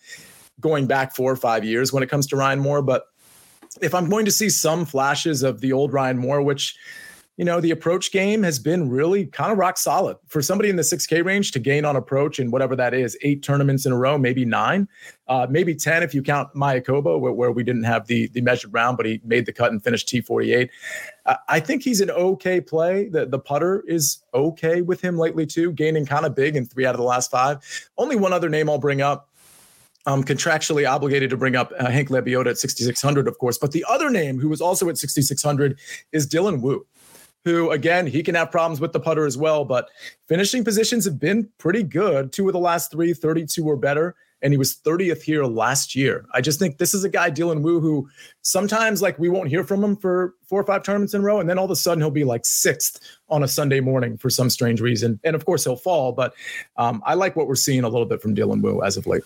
going back four or five years when it comes to Ryan Moore. But if I'm going to see some flashes of the old Ryan Moore, which you know, the approach game has been really kind of rock solid for somebody in the 6K range to gain on approach in whatever that is, eight tournaments in a row, maybe nine, uh, maybe 10 if you count Mayakoba, where, where we didn't have the, the measured round, but he made the cut and finished T48. Uh, I think he's an okay play. The, the putter is okay with him lately, too, gaining kind of big in three out of the last five. Only one other name I'll bring up. I'm contractually obligated to bring up uh, Hank Lebioda at 6,600, of course. But the other name who was also at 6,600 is Dylan Wu who again he can have problems with the putter as well but finishing positions have been pretty good. Two of the last three 32 or better and he was 30th here last year. I just think this is a guy dylan wu who sometimes like we won't hear from him for four or five tournaments in a row and then all of a sudden he'll be like sixth on a sunday morning for some strange reason. And of course he'll fall but um, i like what we're seeing a little bit from dylan wu as of late.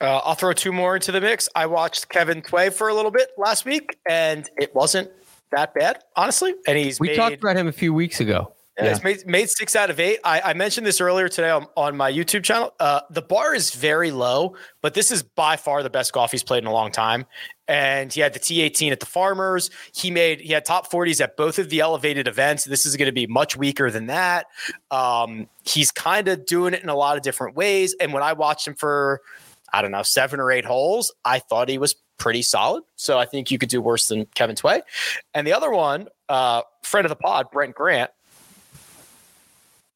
Uh, I'll throw two more into the mix. I watched Kevin Tway for a little bit last week, and it wasn't that bad, honestly. And he's We made, talked about him a few weeks ago. Yeah, He's made, made six out of eight. I, I mentioned this earlier today on, on my YouTube channel. Uh, the bar is very low, but this is by far the best golf he's played in a long time. And he had the T18 at the Farmers. He made he had top 40s at both of the elevated events. This is going to be much weaker than that. Um, he's kind of doing it in a lot of different ways. And when I watched him for I don't know seven or eight holes, I thought he was pretty solid. So I think you could do worse than Kevin Tway. And the other one, uh, friend of the pod, Brent Grant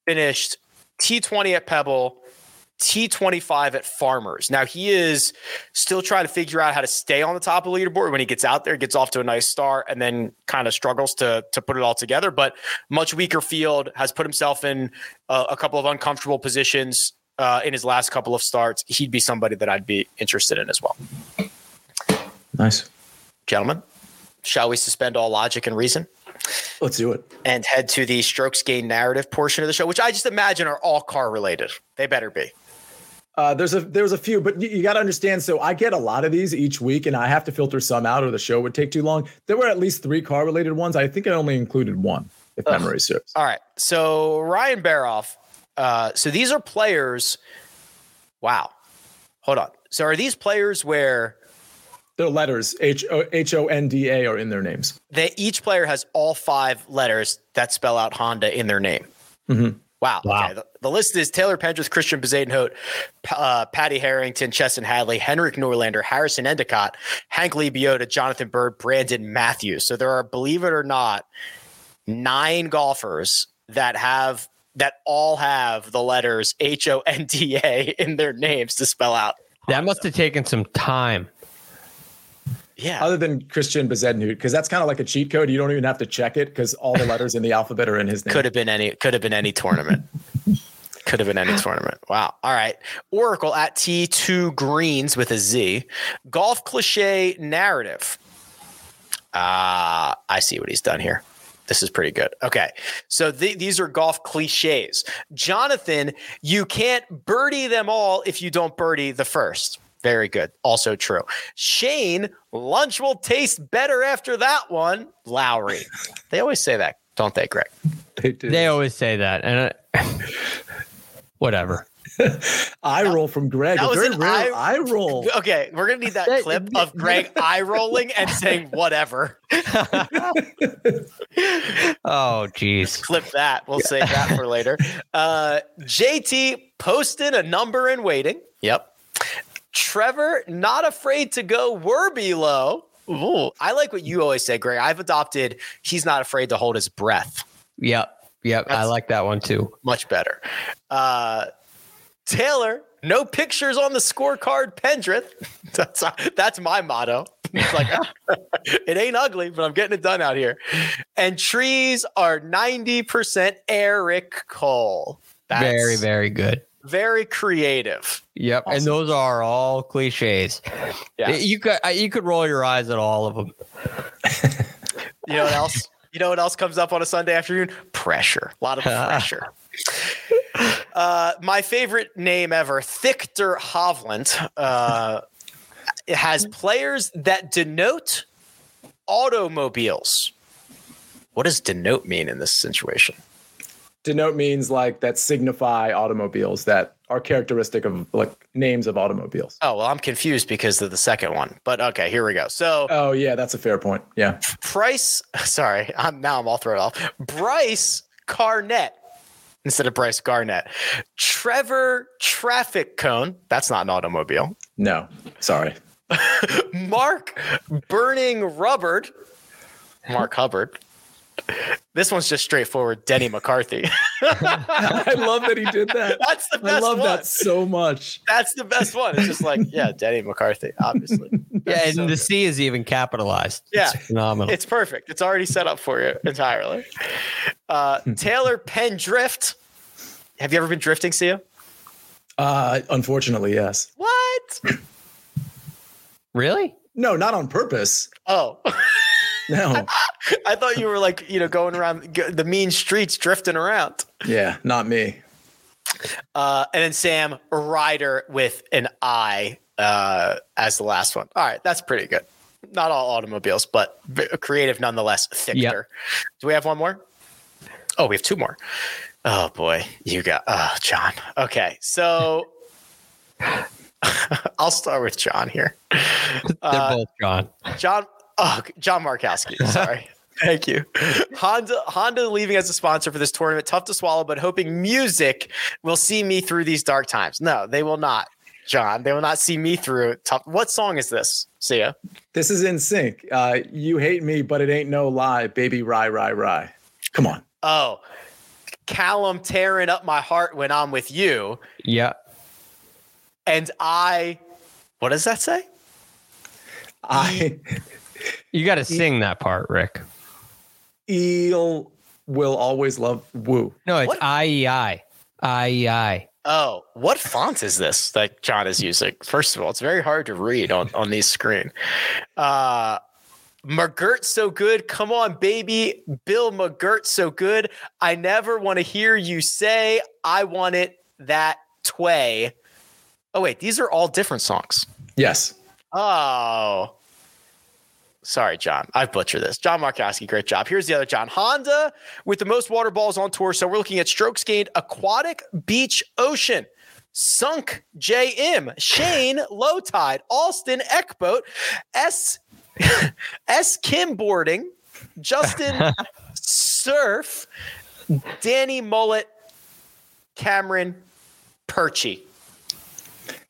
finished T20 at Pebble, T25 at Farmers. Now he is still trying to figure out how to stay on the top of the leaderboard when he gets out there, gets off to a nice start, and then kind of struggles to to put it all together. But much weaker field has put himself in a, a couple of uncomfortable positions uh, in his last couple of starts. He'd be somebody that I'd be interested in as well. Nice, gentlemen. Shall we suspend all logic and reason? Let's do it. And head to the strokes gain narrative portion of the show, which I just imagine are all car related. They better be. Uh, there's a there's a few, but you, you got to understand. So I get a lot of these each week, and I have to filter some out, or the show would take too long. There were at least three car related ones. I think I only included one, if Ugh. memory serves. All right. So Ryan Baroff. Uh, so these are players. Wow. Hold on. So are these players where their letters H O H O N D A are in their names. They each player has all five letters that spell out Honda in their name. Mm-hmm. Wow. wow. Okay. The, the, list is Taylor Pendrith, Christiaan Bezuidenhout, uh, Paddy Harrington, Chesson Hadley, Henrik Norlander, Harrison Endicott, Hank Lebioda, Jonathan Byrd, Brandon Matthews. So there are, believe it or not, nine golfers that have that all have the letters H O N D A in their names to spell out. That must have taken some time. Yeah. Other than Christiaan Bezuidenhout, because that's kind of like a cheat code. You don't even have to check it because all the letters in the alphabet are in his name. Could have been any. Could have been any tournament. could have been any tournament. Wow. All right. Oracle at T2 Greens with a Z. Golf cliche narrative. Ah, uh, I see what he's done here. This is pretty good. Okay. So th- these are golf cliches. Jonathan, you can't birdie them all if you don't birdie the first. Very good. Also true. Shane, lunch will taste better after that one. Lowry. They always say that, don't they, Greg? They do. They always say that. And uh, whatever. eye roll from Greg. That was very an eye, eye roll. Okay, we're gonna need that clip of Greg eye rolling and saying whatever. oh, geez. Clip that. We'll save that for later. Uh, JT posted a number in waiting. Yep. Trevor, not afraid to go Werbylo. Ooh, I like what you always say, Greg. I've adopted he's not afraid to hold his breath. Yep. Yep. That's I like that one too. Much better. Uh, Taylor, no pictures on the scorecard, Pendrith. That's uh, that's my motto. It's like it ain't ugly, but I'm getting it done out here. And trees are 90% Eric Cole. That's, very, very good. Very creative. Yep, awesome. and those are all cliches. Yeah, you could uh, you could roll your eyes at all of them. you know what else? You know what else comes up on a Sunday afternoon? Pressure. A lot of pressure. Uh, my favorite name ever, Thichter Hovland, uh, it has players that denote automobiles. What does denote mean in this situation? denote means like that signify automobiles that are characteristic of like names of automobiles. Oh, well, I'm confused because of the second one. But okay, here we go. So Oh yeah, that's a fair point. Yeah. Price sorry, I'm now I'm all thrown off. Bryce Carnett instead of Bryce Garnett. Trevor Traffic Cone. That's not an automobile. No, sorry. Mark Burning Rubbard. Mark Hubbard. This one's just straightforward. Denny McCarthy. I love that he did that. That's the best. I love one. that so much. That's the best one. It's just like, yeah, Denny McCarthy, obviously. yeah, and so the good. C is even capitalized. Yeah, it's phenomenal. It's perfect. It's already set up for you entirely. Uh, Taylor Pendrift. Have you ever been drifting, Sia? Uh, unfortunately, yes. What? really? No, not on purpose. Oh. No. I thought you were like, you know, going around the mean streets drifting around. Yeah, not me. Uh, and then Sam Ryder with an I uh, as the last one. All right, that's pretty good. Not all automobiles, but creative nonetheless. Thicker. Yep. Do we have one more? Oh, we have two more. Oh boy, you got oh John. Okay, so I'll start with John here. They're Uh, both John. John oh John Markowski. Sorry. Thank you. Honda Honda leaving as a sponsor for this tournament. Tough to swallow, but hoping music will see me through these dark times. No, they will not, John. They will not see me through tough. What song is this? See ya. This is NSYNC. Uh, you hate me, but it ain't no lie, baby. Rye, rye, rye. Come on. Oh, Callum tearing up my heart when I'm with you. Yeah. And I, what does that say? I You got to sing that part, Rick. eel will always love woo. No, it's What? IEI. IEI. Oh, what font is this that John is using? First of all, it's very hard to read on, on these screen. Uh, McGirt so good. Come on, baby. Bill McGirt so good. I never want to hear you say I want it that way. Oh, wait, these are all different songs. Yes. Oh. Sorry, John. I've butchered this. John Markowski, great job. Here's the other John. Honda with the most water balls on tour. So we're looking at strokes gained, aquatic, beach, ocean. Sunk JM, Shane, Low Tide, Alston, Ekboat, S S Kim boarding, Justin Surf, Danny Mullet, Cameron Perchy.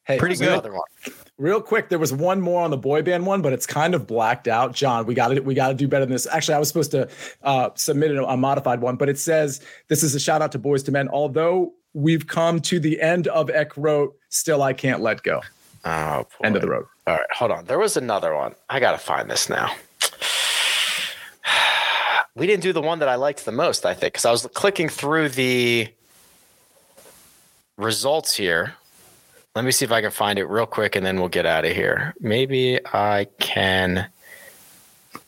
Hey, Pretty good. Another one. Real quick, there was one more on the boy band one, but it's kind of blacked out. John, we got to we got to do better than this. Actually, I was supposed to uh, submit a, a modified one, but it says this is a shout out to Boyz II Men. Although we've come to the end of Eck wrote, still I can't let go. Oh, boy. End of the road. All right, hold on. There was another one. I gotta find this now. We didn't do the one that I liked the most, I think, because I was clicking through the results here. Let me see if I can find it real quick, and then we'll get out of here. Maybe I can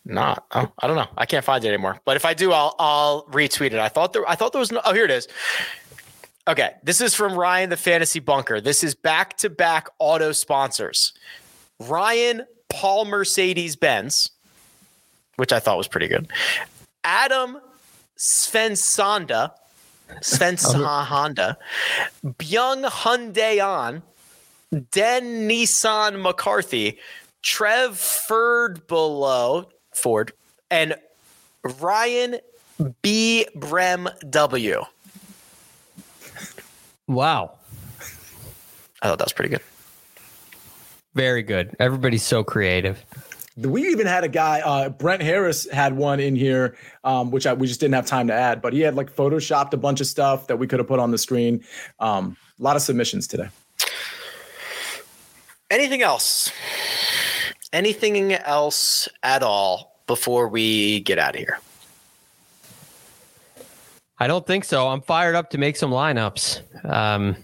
not. Oh, I don't know. I can't find it anymore. But if I do, I'll I'll retweet it. I thought there. I thought there was no. Oh, here it is. Okay, this is from Ryan the Fantasy Bunker. This is back to back auto sponsors. Ryan Paul Mercedes Benz, which I thought was pretty good. Adam Svensonda, Svensonda, Byung Hyundai Den Nissan McCarthy, Trev Ford below Ford, and Ryan B. Brem W. Wow. I thought that was pretty good. Very good. Everybody's so creative. We even had a guy, uh, Brent Harris had one in here, um, which I, we just didn't have time to add, but he had like photoshopped a bunch of stuff that we could have put on the screen. Um, a lot of submissions today. Anything else? Anything else at all before we get out of here? I don't think so. I'm fired up to make some lineups. Um,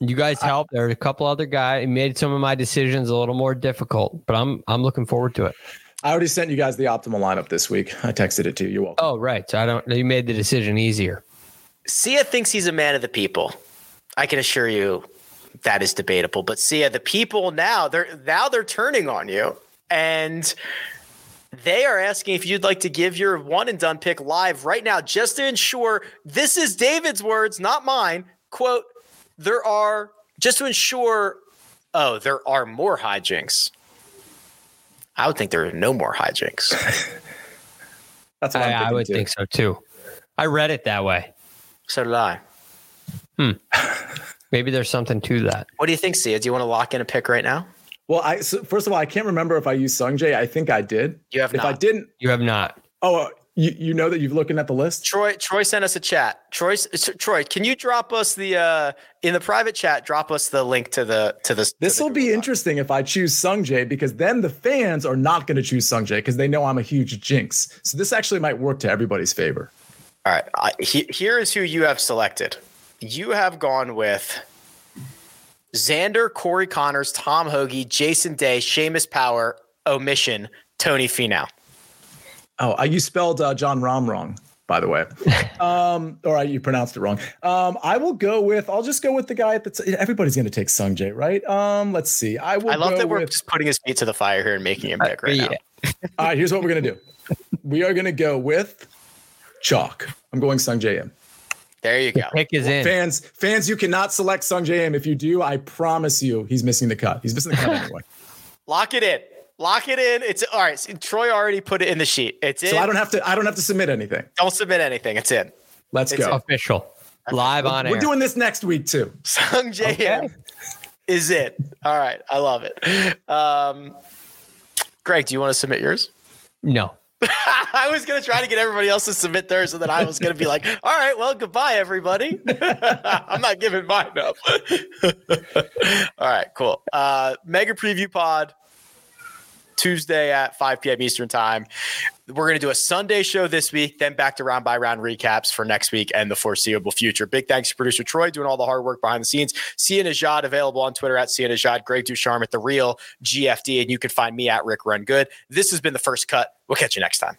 you guys helped. There are a couple other guys made some of my decisions a little more difficult, but I'm I'm looking forward to it. I already sent you guys the optimal lineup this week. I texted it to you. You're welcome. Oh, right. So I don't. You made the decision easier. Sia thinks he's a man of the people. I can assure you that is debatable. But Sia, the people now they're now they're turning on you and they are asking if you'd like to give your one and done pick live right now, just to ensure this is David's words, not mine. Quote, there are just to ensure oh, there are more hijinks. I would think there are no more hijinks. That's what I, I'm I would too. think so too. I read it that way. so did I. Hmm. Maybe there's something to that. What do you think, Sia? Do you want to lock in a pick right now? Well, I so first of all, I can't remember if I used Sungjae. I think I did. You have If I didn't, You have not. oh, uh, you you know that you've looking at the list. Troy Troy sent us a chat. Troy Troy, can you drop us the uh in the private chat? Drop us the link to the to this. This will be interesting if I choose Sungjae because then the fans are not going to choose Sungjae because they know I'm a huge jinx. So this actually might work to everybody's favor. All right, I, he, here is who you have selected. You have gone with Xander, Corey Conners, Tom Hoge, Jason Day, Seamus Power, omission, Tony Finau. Oh, uh, you spelled uh, Jon Rahm wrong, by the way. um, all right, you pronounced it wrong. Um, I will go with. I'll just go with the guy that's. Everybody's going to take Sungjae, right? Um, let's see. I will. I love go that we're with, just putting his feet to the fire here and making him pick right now. All right, here's what we're going to do. We are going to go with chalk. I'm going Sungjae Im. There you go. Pick is in. Fans, fans, you cannot select Sungjae Im. If you do, I promise you, he's missing the cut. He's missing the cut anyway. Lock it in. Lock it in. It's all right. So Troy already put it in the sheet. It's in. So I don't have to. I don't have to submit anything. Don't submit anything. It's in. Let's It's go. Official. Live on it. We're air. doing this next week too. Sungjae Im Okay. is it. All right. I love it. Um, Greg, do you want to submit yours? no. I was going to try to get everybody else to submit theirs, and then I was going to be like, all right, well, goodbye, everybody. I'm not giving mine up. all right, cool. Uh, mega preview pod Tuesday at 5 p.m. Eastern time. We're going to do a Sunday show this week, then back to round by round recaps for next week and the foreseeable future. Big thanks to producer Troy doing all the hard work behind the scenes. Sia Nejad available on Twitter at Sia Nejad, Greg DuCharme at the real GFD, and you can find me at Rick Run Good. This has been the first cut. We'll catch you next time.